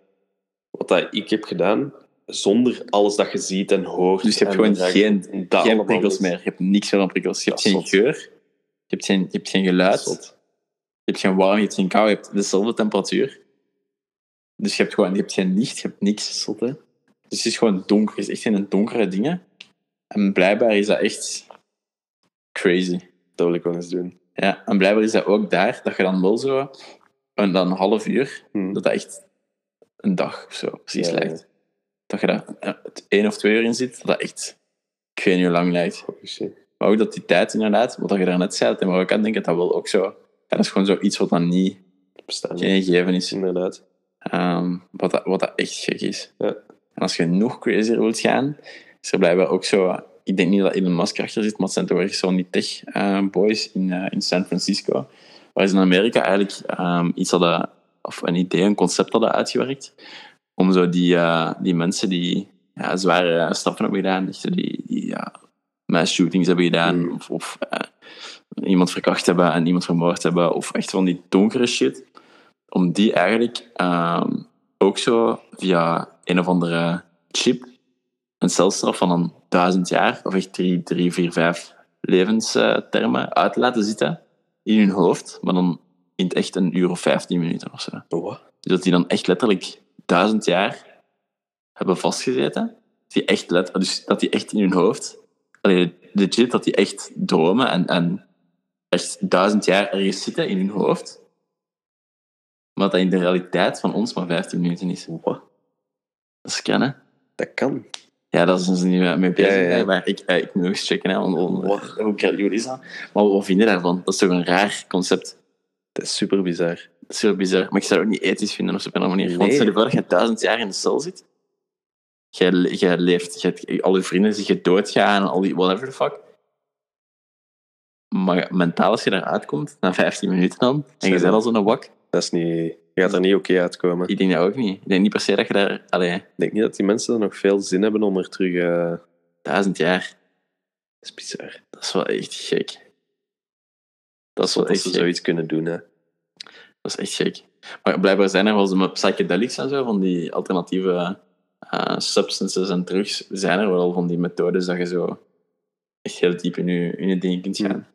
wat dat ik heb gedaan, zonder alles dat je ziet en hoort. Dus je hebt gewoon dat- geen, dat geen prikkels meer. Je hebt niks meer aan prikkels. Je hebt Dat geen geur. Je hebt geen, je hebt geen geluid. Je hebt geen warm, je hebt geen kou. Je hebt dezelfde temperatuur. Dus je hebt gewoon je hebt geen licht, je hebt niks. Zot, hè? Dus het is gewoon donker. Het is echt in een donkere dingen. En blijkbaar is dat echt crazy. Dat wil ik wel eens doen. Ja, en blijkbaar is dat ook daar, dat je dan wel zo, en dan een half uur, Hm. dat dat echt een dag of zo precies Ja, ja. lijkt. Dat je daar eh, één of twee uur in zit, dat dat echt, ik weet niet hoe lang lijkt. Shit. Maar ook dat die tijd inderdaad, wat je daarnet zei, en waar ik aan denk, dat dat wel ook zo, ja, dat is gewoon zoiets wat dan niet geen gegeven is. Inderdaad. Ehm, wat, dat, wat dat echt gek is. Ja. En als je nog crazier wilt gaan, is er blijkbaar ook zo... Ik denk niet dat Elon Musk achter zit, maar het zijn toch ergens zo'n die tech-boys in, eh, in San Francisco. Waar ze in Amerika eigenlijk ehm, iets hadden... Of een idee, een concept hadden uitgewerkt. Om zo die, eh, die mensen die ja, zware stappen hebben gedaan, die, die ja, mass shootings hebben gedaan, Mm. of, of eh, iemand verkracht hebben en iemand vermoord hebben, of echt van die donkere shit om die eigenlijk ehm, ook zo via een of andere chip een celstraf van een duizend jaar, of echt drie, drie vier, vijf levenstermen uit te laten zitten in hun hoofd, maar dan in het echt een uur of vijftien minuten of zo. Wat? Dus dat die dan echt letterlijk duizend jaar hebben vastgezeten. Dat die echt, let, dus dat die echt in hun hoofd, allee, legit, dat die echt dromen en, en echt duizend jaar ergens zitten in hun hoofd. Maar dat in de realiteit van ons maar 15 minuten is. Wat? Dat is kennen. Dat kan. Ja, dat is ons niet mee bezig. Ja, ja, ja. hè, Maar ik, eh, ik moet nog eens checken. Hè, want, want, Wat? hoe creatief is dat? Maar wat vind je daarvan? Dat is toch een raar concept? Dat is super bizar. Dat is heel bizar. Maar ik zou het ook niet ethisch vinden op zo'n manier. Want Nee. stel je voor dat je duizend jaar in de cel zit. Jij, le- jij leeft, jij al je vrienden zien je doodgaan en al die whatever the fuck. Maar mentaal, als je daaruit komt, na 15 minuten dan, en je bent al zo'n wak, Dat is niet... Je gaat er niet oké uitkomen. ik denk dat ook niet. Ik denk niet per se dat je daar, allee, Ik denk niet dat die mensen er nog veel zin hebben om er terug... eh, duizend jaar, Dat is bizar. dat is wel echt gek. Dat is wel Dat echt ze gek. zoiets kunnen doen, hè. Dat is echt gek. Maar blijkbaar zijn er wel zo met psychedelics en zo, van die alternatieve eh, substances en drugs, zijn er wel van die methodes dat je zo echt heel diep in je, in je dingen kunt gaan.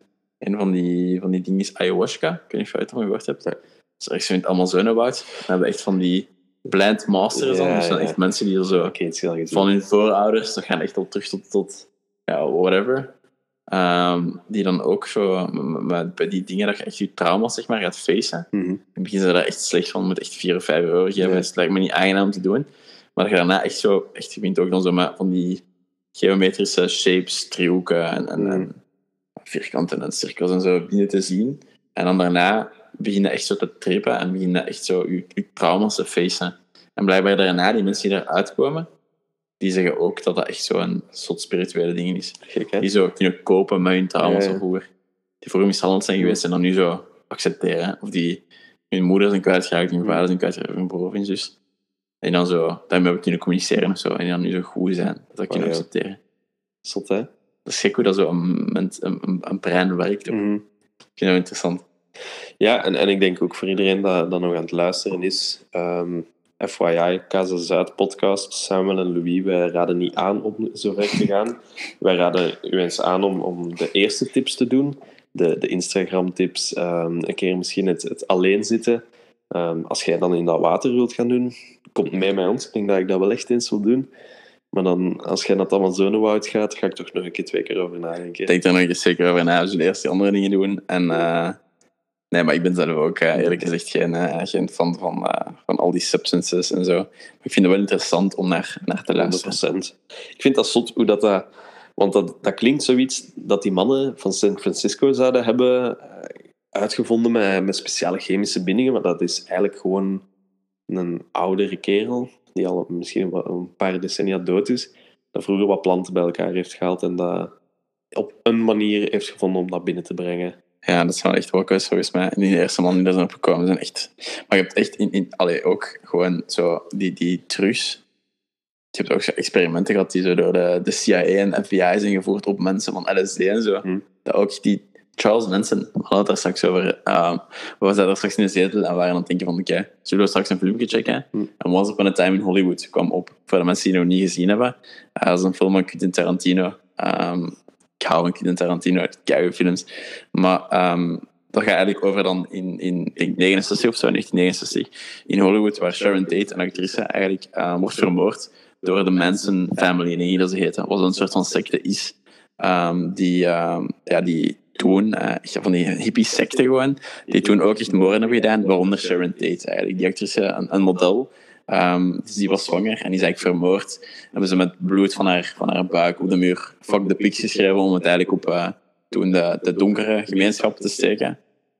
Een van die, van die dingen is ayahuasca. Ik weet niet of je het van gehoord hebt. Dat is echt zo in het Amazonewoud. Dan hebben we echt van die blind masters Ja, dan. Dus dan ja. echt mensen die er zo Oké, het is al gezien. van hun voorouders, dat gaan echt al terug tot, tot ja, whatever. Ehm, die dan ook zo, bij die dingen dat je echt je trauma's zeg maar, gaat facen. Mhm. Dan beginnen ze daar echt slecht van, met echt 4 of 5 euro geven. Ja. Dus het lijkt me niet aangenaam te doen. Maar dat je daarna echt zo, echt, je begint ook dan zo met van die geometrische shapes, driehoeken en, en, en Mhm. Vierkanten en cirkels en zo binnen te zien. En dan daarna beginnen echt zo te trippen en beginnen echt zo je, je trauma's te facen. En blijkbaar daarna, die mensen die eruit komen, die zeggen ook dat dat echt zo'n soort spirituele ding is. Gek, hè? Die zo kunnen kopen met hun trauma's Ja, ja. van vroeger. Die vroeger mishandeld zijn geweest en dan nu zo accepteren. Of die hun moeder zijn kwijtgeraakt, hun vader zijn kwijtgeraakt, hun broer of hun zus. En dan zo, daarmee hebben kunnen communiceren of zo. En die dan nu zo goed zijn, dat dat kunnen ja. accepteren. Zot, hè? Dat is gek hoe dat zo een, brein werkt. Mhm. Ik vind dat interessant. Ja, en, en ik denk ook voor iedereen dat, dat nog aan het luisteren is. ehm, FYI, Casa Zuid podcast, Samuel en Louis, wij raden niet aan om zo ver te gaan. wij raden u eens aan om, om de eerste tips te doen. De, de Instagram-tips, ehm, een keer misschien het, het alleen zitten. Ehm, als jij dan in dat water wilt gaan doen, komt mee met ons. Ik denk dat ik dat wel echt eens wil doen. Maar dan, als jij naar het Amazonewoud gaat, ga ik toch nog een keer twee keer over nadenken. Ik denk daar nog eens zeker over na. Zullen eerst die andere dingen doen. En, eh, nee, maar ik ben zelf ook eh, eerlijk gezegd geen, eh, geen fan van, van al die substances en zo. Maar ik vind het wel interessant om naar, naar te luisteren. 100%. Ik vind dat zot hoe dat, dat Want dat, dat klinkt zoiets dat die mannen van San Francisco zouden hebben uitgevonden met, met speciale chemische bindingen, maar dat is eigenlijk gewoon een oudere kerel, die al misschien wel een paar decennia dood is, dat vroeger wat planten bij elkaar heeft gehaald en dat op een manier heeft gevonden om dat binnen te brengen. Ja, dat zijn wel echt walkouts volgens mij. En die eerste man die daar zijn opgekomen zijn echt... Maar je hebt echt in, in allee, ook gewoon zo die, die trucs. Je hebt ook zo experimenten gehad die zo door de, de CIA en FBI zijn gevoerd op mensen van LSD en zo. Hm. Dat ook die Charles Manson, we hadden het daar straks over. Uh, we zaten daar straks in de zetel en waren aan het denken van oké, zullen we straks een filmpje checken? Hm. En Once Upon a Time in Hollywood kwam op. Voor de mensen die het nog niet gezien hebben. Uh, dat is een film van Quentin Tarantino. Um, ik hou van Quentin Tarantino, uit keigoede films. Maar ehm, dat gaat eigenlijk over dan in, in, in 69 of zo, 1969, in Hollywood, waar Sharon Tate, een actrice, eigenlijk uh, wordt vermoord door de Manson family, in ieder ze heten. Wat een soort van secte is. Um, die, um, ja, die toen, uh, van die hippie-secte gewoon, die toen ook echt moorden hebben gedaan, waaronder Sharon Tate eigenlijk. Die actrice, een, model, Um, dus die was zwanger en die is eigenlijk vermoord. Hebben ze met bloed van haar, van haar buik op de muur fuck the geschreven om het eigenlijk op uh, toen de, de donkere gemeenschap te steken.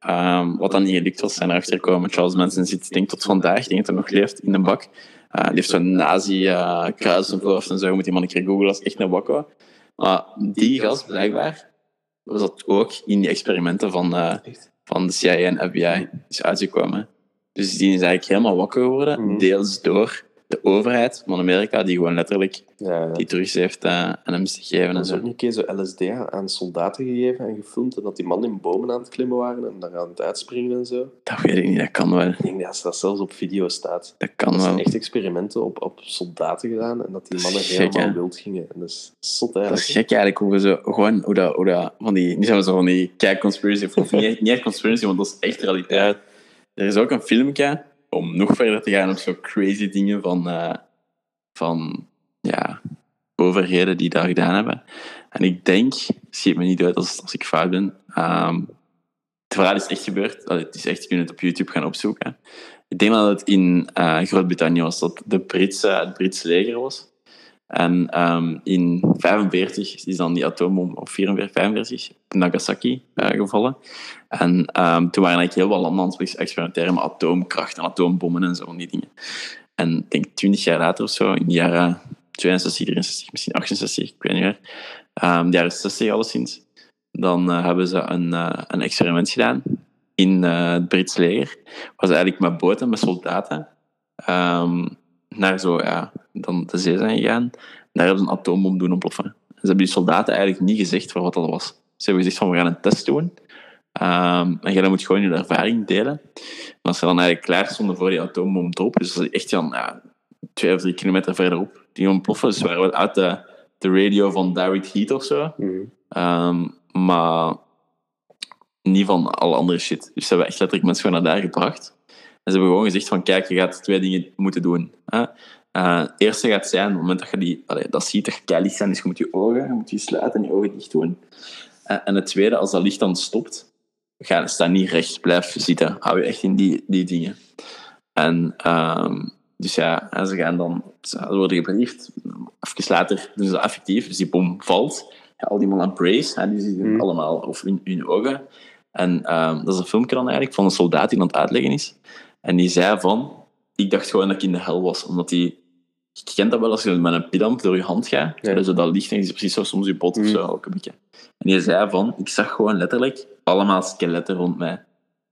Um, wat dan niet gelukt was, zijn erachter gekomen. Charles Manson zit, denk tot vandaag, denk dat nog leeft, in de bak. Uh, die heeft zo'n nazi-kruis uh, en zo. Je moet die man een keer googlen als echt een wakko. Maar die gast, blijkbaar, was dat ook in die experimenten van, uh, van de CIA en FBI is uitgekomen. Dus die is eigenlijk helemaal wakker geworden, Mhm. deels door de overheid van Amerika, die gewoon letterlijk Ja, ja. die drugs heeft uh, aan hem gegeven. En zo. ook een keer zo LSD aan soldaten gegeven en gefilmd en dat die mannen in bomen aan het klimmen waren en daar aan het uitspringen en zo. Dat weet ik niet, dat kan wel. Ik denk dat dat zelfs op video staat. Dat kan Er zijn wel. echt experimenten op, op soldaten gedaan en dat die Dat mannen gek, helemaal hè? wild gingen. En dat is zot Dat eigenlijk. is gek eigenlijk, hoe we zo, gewoon, hoe dat, hoe dat, van die, niet zo van die kijk conspiracy, of niet, niet echt conspiracy, want dat is echt realiteit. Er is ook een filmpje, om nog verder te gaan op zo crazy dingen van, eh, van ja, overheden die dat gedaan hebben. En ik denk, schiet me niet uit als, als ik fout ben, ehm, het verhaal is echt gebeurd. Het is echt, je kunt het op YouTube gaan opzoeken. Ik denk dat het in eh, Groot-Brittannië was, dat de Britse, het Britse leger was. En ehm, in 45 is dan die atoombom, 44, 45, op Nagasaki eh, gevallen. En ehm, toen waren eigenlijk heel wat landen aan het experimenteren met atoomkracht en atoombommen en zo van die dingen. En ik denk 20 jaar later of zo, in de jaren 62, 63, misschien 68, ik weet niet meer, ehm, de jaren 60 alleszins, dan eh, hebben ze een, eh, een experiment gedaan in het Brits leger, ze eigenlijk met boten, met soldaten, naar zo, ja, dan de zee zijn gegaan. Daar hebben ze een atoombom doen ontploffen. En ze hebben die soldaten eigenlijk niet gezegd voor wat dat was. Ze hebben gezegd van, we gaan een test doen. Ehm, en jij moet gewoon je ervaring delen. En als ze dan eigenlijk klaar stonden voor die atoombom te dus dat is echt dan, ja, twee of drie kilometer verderop, die ontploffen. Dus ze waren wel uit de, de radio van Direct Heat of zo. Mhm. Ehm, maar niet van alle andere shit. Dus ze hebben echt letterlijk mensen gewoon naar daar gebracht. En ze hebben gewoon gezegd van, kijk, je gaat twee dingen moeten doen. Hè? Eh, het eerste gaat zijn, op het moment dat je die, allee, dat ziet je keilicht zijn, is je moet je ogen, je moet je sluiten en je ogen dicht doen. Eh, en het tweede, als dat licht dan stopt, ga, sta niet recht, blijf zitten. Hou je echt in die, die dingen. En ehm, dus ja, en ze gaan dan, ze worden gebriefd. Even later doen ze dat effectief, dus die bom valt. Ja, al die mannen brace, hè, die zitten Hmm. allemaal of in hun ogen. En ehm, dat is een filmpje dan eigenlijk van een soldaat die aan het uitleggen is. En die zei van, ik dacht gewoon dat ik in de hel was, omdat die... Je kent dat wel als je met een pidamp door je hand gaat. Ja. Dus dat licht en je ziet precies zo soms je bot of Mm. zo ook een beetje. En die zei van, ik zag gewoon letterlijk allemaal skeletten rond mij.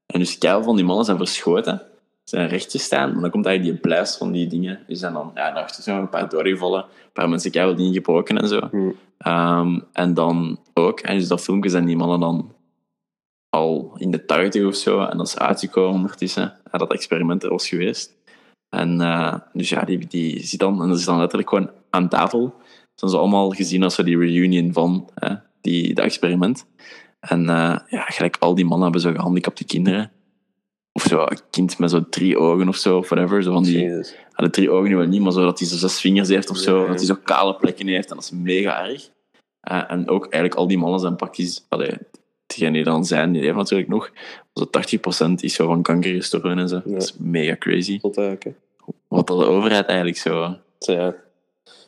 En dus keil van die mannen zijn verschoten, zijn rechtjes staan, en dan komt eigenlijk die blijs van die dingen. Die zijn dan, ja, daarachter zijn nog een paar doorgevallen, een paar mensen keihard dingen gebroken en zo. Mhm. Ehm, en dan ook, en dus dat filmpje zijn die mannen dan al in de 80 of zo, en dat is uitgekomen ondertussen, ja, dat experiment er was geweest. En eh, dus ja, die, die zit dan, en dat is dan letterlijk gewoon aan tafel. Zijn ze allemaal gezien als zo die reunion van hè, die, dat experiment. En eh, ja, gelijk al die mannen hebben zo gehandicapte kinderen. Of zo, een kind met zo drie ogen of zo, of whatever. Zo van die, ja, de drie ogen nu wel niet, maar zo dat hij zo zes vingers heeft of zo. Dat hij zo kale plekken heeft. En dat is mega erg. Eh, en ook eigenlijk al die mannen zijn praktisch... Allee, degenen die dan zijn, die leven natuurlijk nog. Zo 80% is zo van kanker gestorven en zo. Ja. Dat is mega crazy. Tot. Wat de overheid eigenlijk zo... Ja.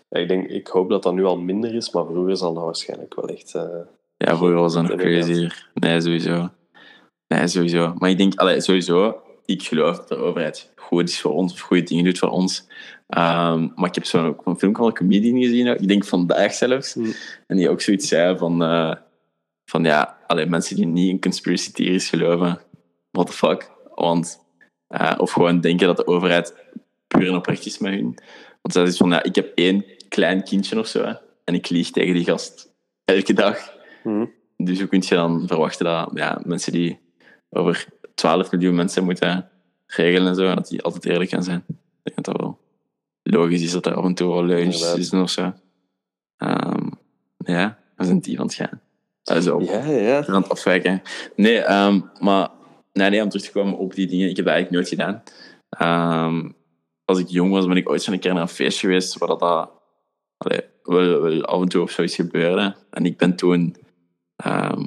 Ja, ik, denk, ik hoop dat dat nu al minder is, maar vroeger zal dat waarschijnlijk wel echt... eh, Ja, vroeger was dat nog crazier. Nee, sowieso. Nee, sowieso. Maar ik denk, allee, sowieso, ik geloof dat de overheid goed is voor ons, of goede dingen doet voor ons. Ehm, maar ik heb zo'n ook een film van een comedian gezien, ik denk vandaag zelfs, Mm. en die ook zoiets zei van, eh, van ja, allee, mensen die niet in conspiracy theories geloven, what the fuck. Want, eh, of gewoon denken dat de overheid puur en oprecht is met hun. Want zij is van, ja, ik heb één klein kindje of zo, hè, en ik lieg tegen die gast elke dag. mhm. Dus hoe kun je dan verwachten dat ja, mensen die over 12 miljoen mensen moeten regelen en zo, dat die altijd eerlijk gaan zijn? Ik denk dat dat wel logisch is dat er af en toe wel leugens is of zo. Ehm, ja, we zijn die aan het gaan. Also, Ja, ja. aan het afwijken. Nee, ehm, maar nee, nee, om terug te komen op die dingen, ik heb dat eigenlijk nooit gedaan. Ehm, als ik jong was, ben ik ooit zo'n keer naar een feestje geweest waar dat, dat allee, wel, wel af en toe of zoiets gebeurde. En ik ben toen ehm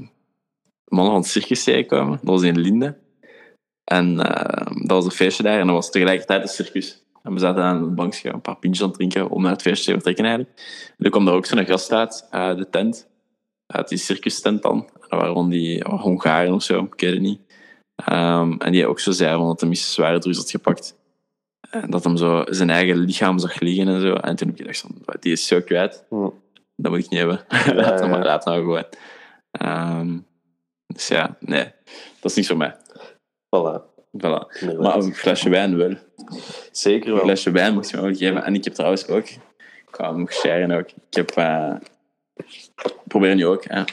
mannen van het circus tegengekomen. Dat was in Linde. En dat was een feestje daar en dat was tegelijkertijd een circus. En we zaten aan een bankje een paar pintjes aan het drinken om naar het feestje te vertrekken eigenlijk. En toen kwam daar ook zo'n gast uit, eh, de tent uit die circus tent dan. En waren die Hongaren of zo, ik weet het niet. Ehm, en die ook zo zei van dat hij zware drugs had gepakt. En dat hem zo zijn eigen lichaam zag liggen en zo. En toen heb ik gedacht, van, die is zo kwijt. Dat moet ik niet hebben. laat hem maar, laat nou gewoon. Ehm, dus ja, nee. Dat is niet voor mij. Voilà. Voilà. Maar een flesje wijn wel. Zeker Een wel. flesje wijn mocht je me ook geven. En ik heb trouwens ook... Ik ga hem sharen ook. Ik heb... eh, probeer nu ook, hè,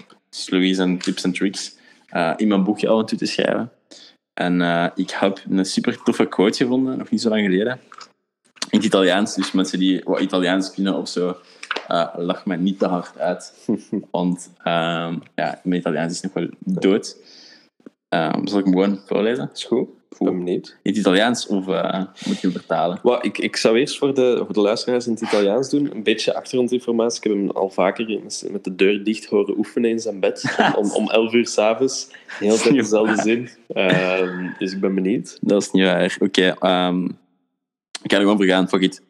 Louise en tips en tricks, eh, in mijn boekje af en toe te schrijven. En eh, ik heb een super toffe quote gevonden, nog niet zo lang geleden. In het Italiaans, dus mensen die wat Italiaans kunnen of zo, eh lach mij niet te hard uit. Want ehm, ja, mijn Italiaans is nog wel dood. Ehm, zal ik hem gewoon voorlezen? Is goed. Ik ben benieuwd. In het Italiaans of eh, moet je vertalen? Wel, ik, ik zou eerst voor de, voor de luisteraars in het Italiaans doen. Een beetje achtergrondinformatie. Ik heb hem al vaker met de deur dicht horen oefenen in zijn bed. Om, om 11 uur s'avonds. De hele tijd dezelfde zin. Ehm, dus ik ben benieuwd. Dat is niet waar. Oké, ehm, ik ga er gewoon voor gaan. Fuck it.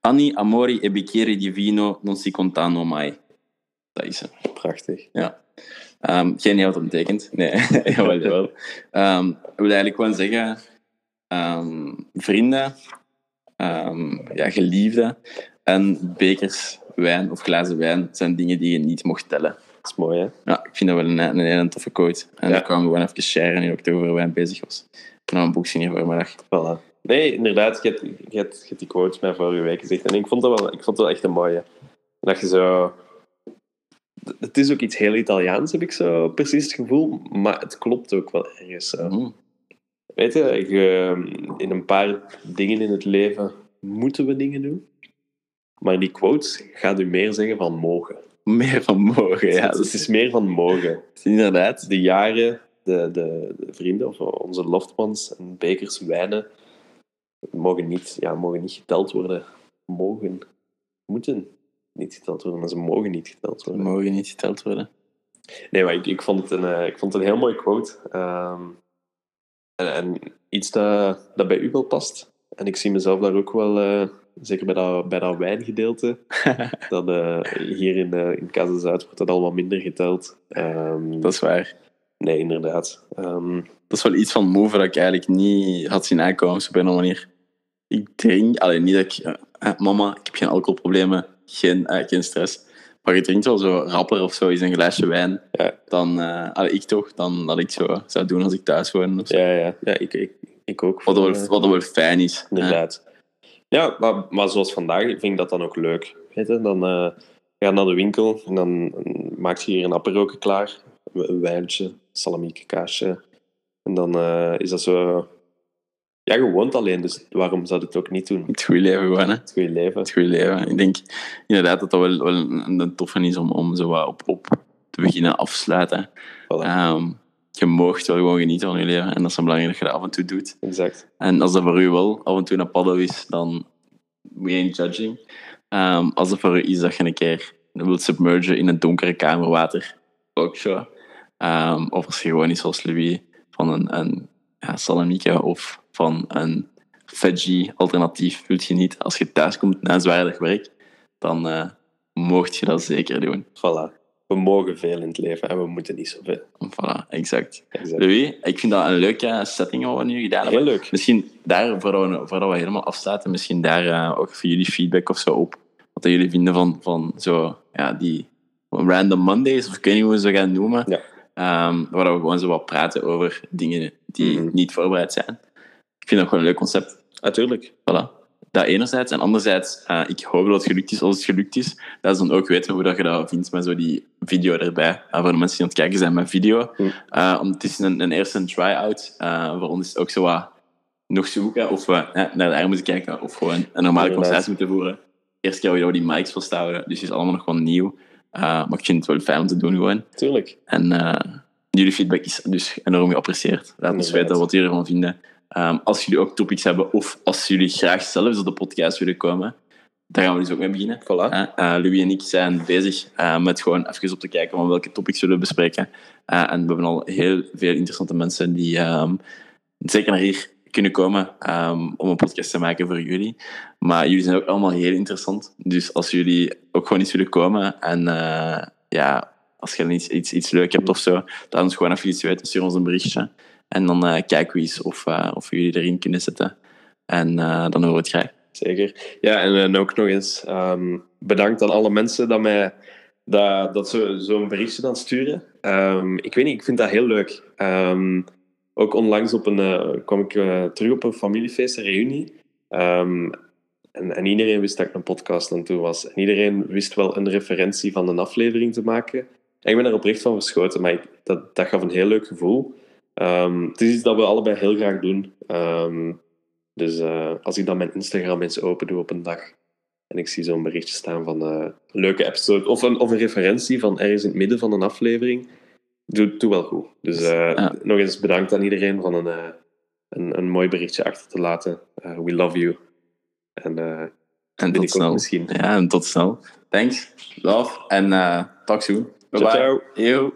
Anni, amori e bicchieri di vino non si contano mai. Dat is het. Prachtig. Ja. Ehm, geen idee wat dat betekent. Nee, jawel, jawel. Ehm, ik wil eigenlijk gewoon zeggen... ehm, vrienden, ja, geliefden en bekers wijn of glazen wijn zijn dingen die je niet mocht tellen. Dat is mooi, hè? Ja, ik vind dat wel een, een hele toffe quote. En Ja. ik kwam gewoon even sharen ik toch over wijn bezig was. Ik heb nog een boek zien vanmiddag. Voilà. Nee, inderdaad. Je hebt, je, hebt, je hebt die quotes mij vorige week gezegd. En ik vond dat wel, ik vond dat wel echt een mooie. Dat je zo... Het is ook iets heel Italiaans, heb ik zo precies het gevoel. Maar het klopt ook wel ergens. Mhm. Weet je, je, in een paar dingen in het leven moeten we dingen doen. Maar die quotes gaat u meer zeggen van mogen. Meer van mogen, ja. het, Dat het is is meer van mogen. inderdaad. De jaren, de, de, de vrienden of onze loved ones en bekers wijnen mogen niet, ja, mogen niet geteld worden. Mogen, moeten niet geteld worden, maar ze mogen niet geteld Ze worden. mogen niet geteld worden. Nee, maar ik, ik, vond, het een, eh, ik vond het een heel mooi quote. Ehm, en, en iets dat, dat bij u wel past. En ik zie mezelf daar ook wel, eh, zeker bij dat, bij dat wijngedeelte, dat eh, hier in, eh in Casa Zuid wordt dat al wat minder geteld. Ehm, Dat is waar. Nee, inderdaad. Ehm, Dat is wel iets van move dat ik eigenlijk niet had zien aankomen op een manier. Ik drink, alleen niet dat ik... mama, ik heb geen alcoholproblemen, geen, eh, geen stress. Maar je drinkt wel zo rapper of zo, is een glaasje wijn. Ja. Dan, eh, allee, ik toch, dan dat ik zo zou doen als ik thuis woon. Of zo. ja, ja, ja ik, ik, ik ook. Wat, wel, Eh, wat wel fijn is. hè. Inderdaad. Ja, maar, maar zoals vandaag vind ik dat dan ook leuk. Weet je? Dan eh, ga je naar de winkel en dan maak je hier een aperoke klaar. Een wijntje, salamieke kaasje. En dan eh, is dat zo... Ja, je woont alleen, dus waarom zou je het ook niet doen? Het goede leven gewoon, hè. Het goede leven. het goede leven. Ik denk inderdaad dat dat wel, wel een, een toffe is om, om zo wat op, op te beginnen afsluiten. Voilà, Ehm, je moogt wel gewoon genieten van je leven. En dat is belangrijk dat je dat af en toe doet. exact. En als dat voor u wel af en toe een paddo is, dan we ain't judging. Ehm, als het voor u is dat je een keer wilt submergen in een donkere kamer water, ook zo. Ehm, of als je gewoon is zoals Louis van een, een ja, salamieke of van een veggie alternatief wilt genieten als je thuis komt na een zware dag werk, dan uh, mocht je dat zeker doen. Voilà. We mogen veel in het leven en we moeten niet zoveel. Voilà, exact. exact. Louis, ik vind dat een leuke setting wat we nu gedaan hebben. Heel leuk. Misschien daar, voordat we, voordat we helemaal afsluiten, misschien daar uh, ook voor jullie feedback of zo op. Wat jullie vinden van, van zo, ja, die random Mondays, of ik weet niet hoe we ze gaan noemen. Ja. Um, waar we gewoon zo wat praten over dingen die mm -hmm. niet voorbereid zijn. Ik vind dat gewoon een leuk concept. Natuurlijk. Voilà. Dat enerzijds. En anderzijds, uh, ik hoop dat het gelukt is als het gelukt is. Dat is dan ook weten hoe dat je dat vindt met zo die video erbij. Uh, voor de mensen die aan het kijken zijn met video. Uh, om, het is een, een eerste try-out. voor ons is het ook zo wat nog zoeken of we naar de arm moeten kijken of gewoon een normale conversatie moeten voeren. Eerst keer we die mics vasthouden, dus het is allemaal nog gewoon nieuw. maar ik vind het wel fijn om te doen gewoon. Tuurlijk. En jullie feedback is dus enorm geapprecieerd. Laat ons weten wat jullie ervan vinden. Um, als jullie ook topics hebben of als jullie graag zelf op de podcast willen komen, daar gaan we dus ook mee beginnen. Voilà. Uh, Louis en ik zijn bezig uh, met gewoon even op te kijken van welke topics zullen we bespreken. Uh, en we hebben al heel veel interessante mensen die um, zeker naar hier kunnen komen um, om een podcast te maken voor jullie. Maar jullie zijn ook allemaal heel interessant. Dus als jullie ook gewoon iets willen komen en ja, als je iets, iets, iets leuk hebt of zo, laat ons gewoon even iets weten. Stuur ons een berichtje. En dan uh, kijken we eens of, uh, of jullie erin kunnen zetten. En uh, dan horen we het graag. Zeker. Ja, en ook nog eens um, bedankt aan alle mensen dat mij dat, dat zo'n zo berichtje dan sturen. Um, ik weet niet, ik vind dat heel leuk. Um, ook onlangs op een, kwam ik terug op een familiefeest, een reunie. en, en iedereen wist dat ik een podcast aan toe was. En iedereen wist wel een referentie van een aflevering te maken. En ik ben er oprecht van verschoten, maar ik, dat, dat gaf een heel leuk gevoel. Um, het is iets dat we allebei heel graag doen. Um, dus uh, als ik dan mijn Instagram eens open doe op een dag en ik zie zo'n berichtje staan van uh, een leuke episode of een, of een referentie van ergens in het midden van een aflevering, doe, doe wel goed. Dus uh, ja. nog eens bedankt aan iedereen van een, een, een mooi berichtje achter te laten. we love you. En, en tot snel. Misschien. Ja, en tot snel. Thanks. Love. En talk soon. Bye ciao, bye. Ciao.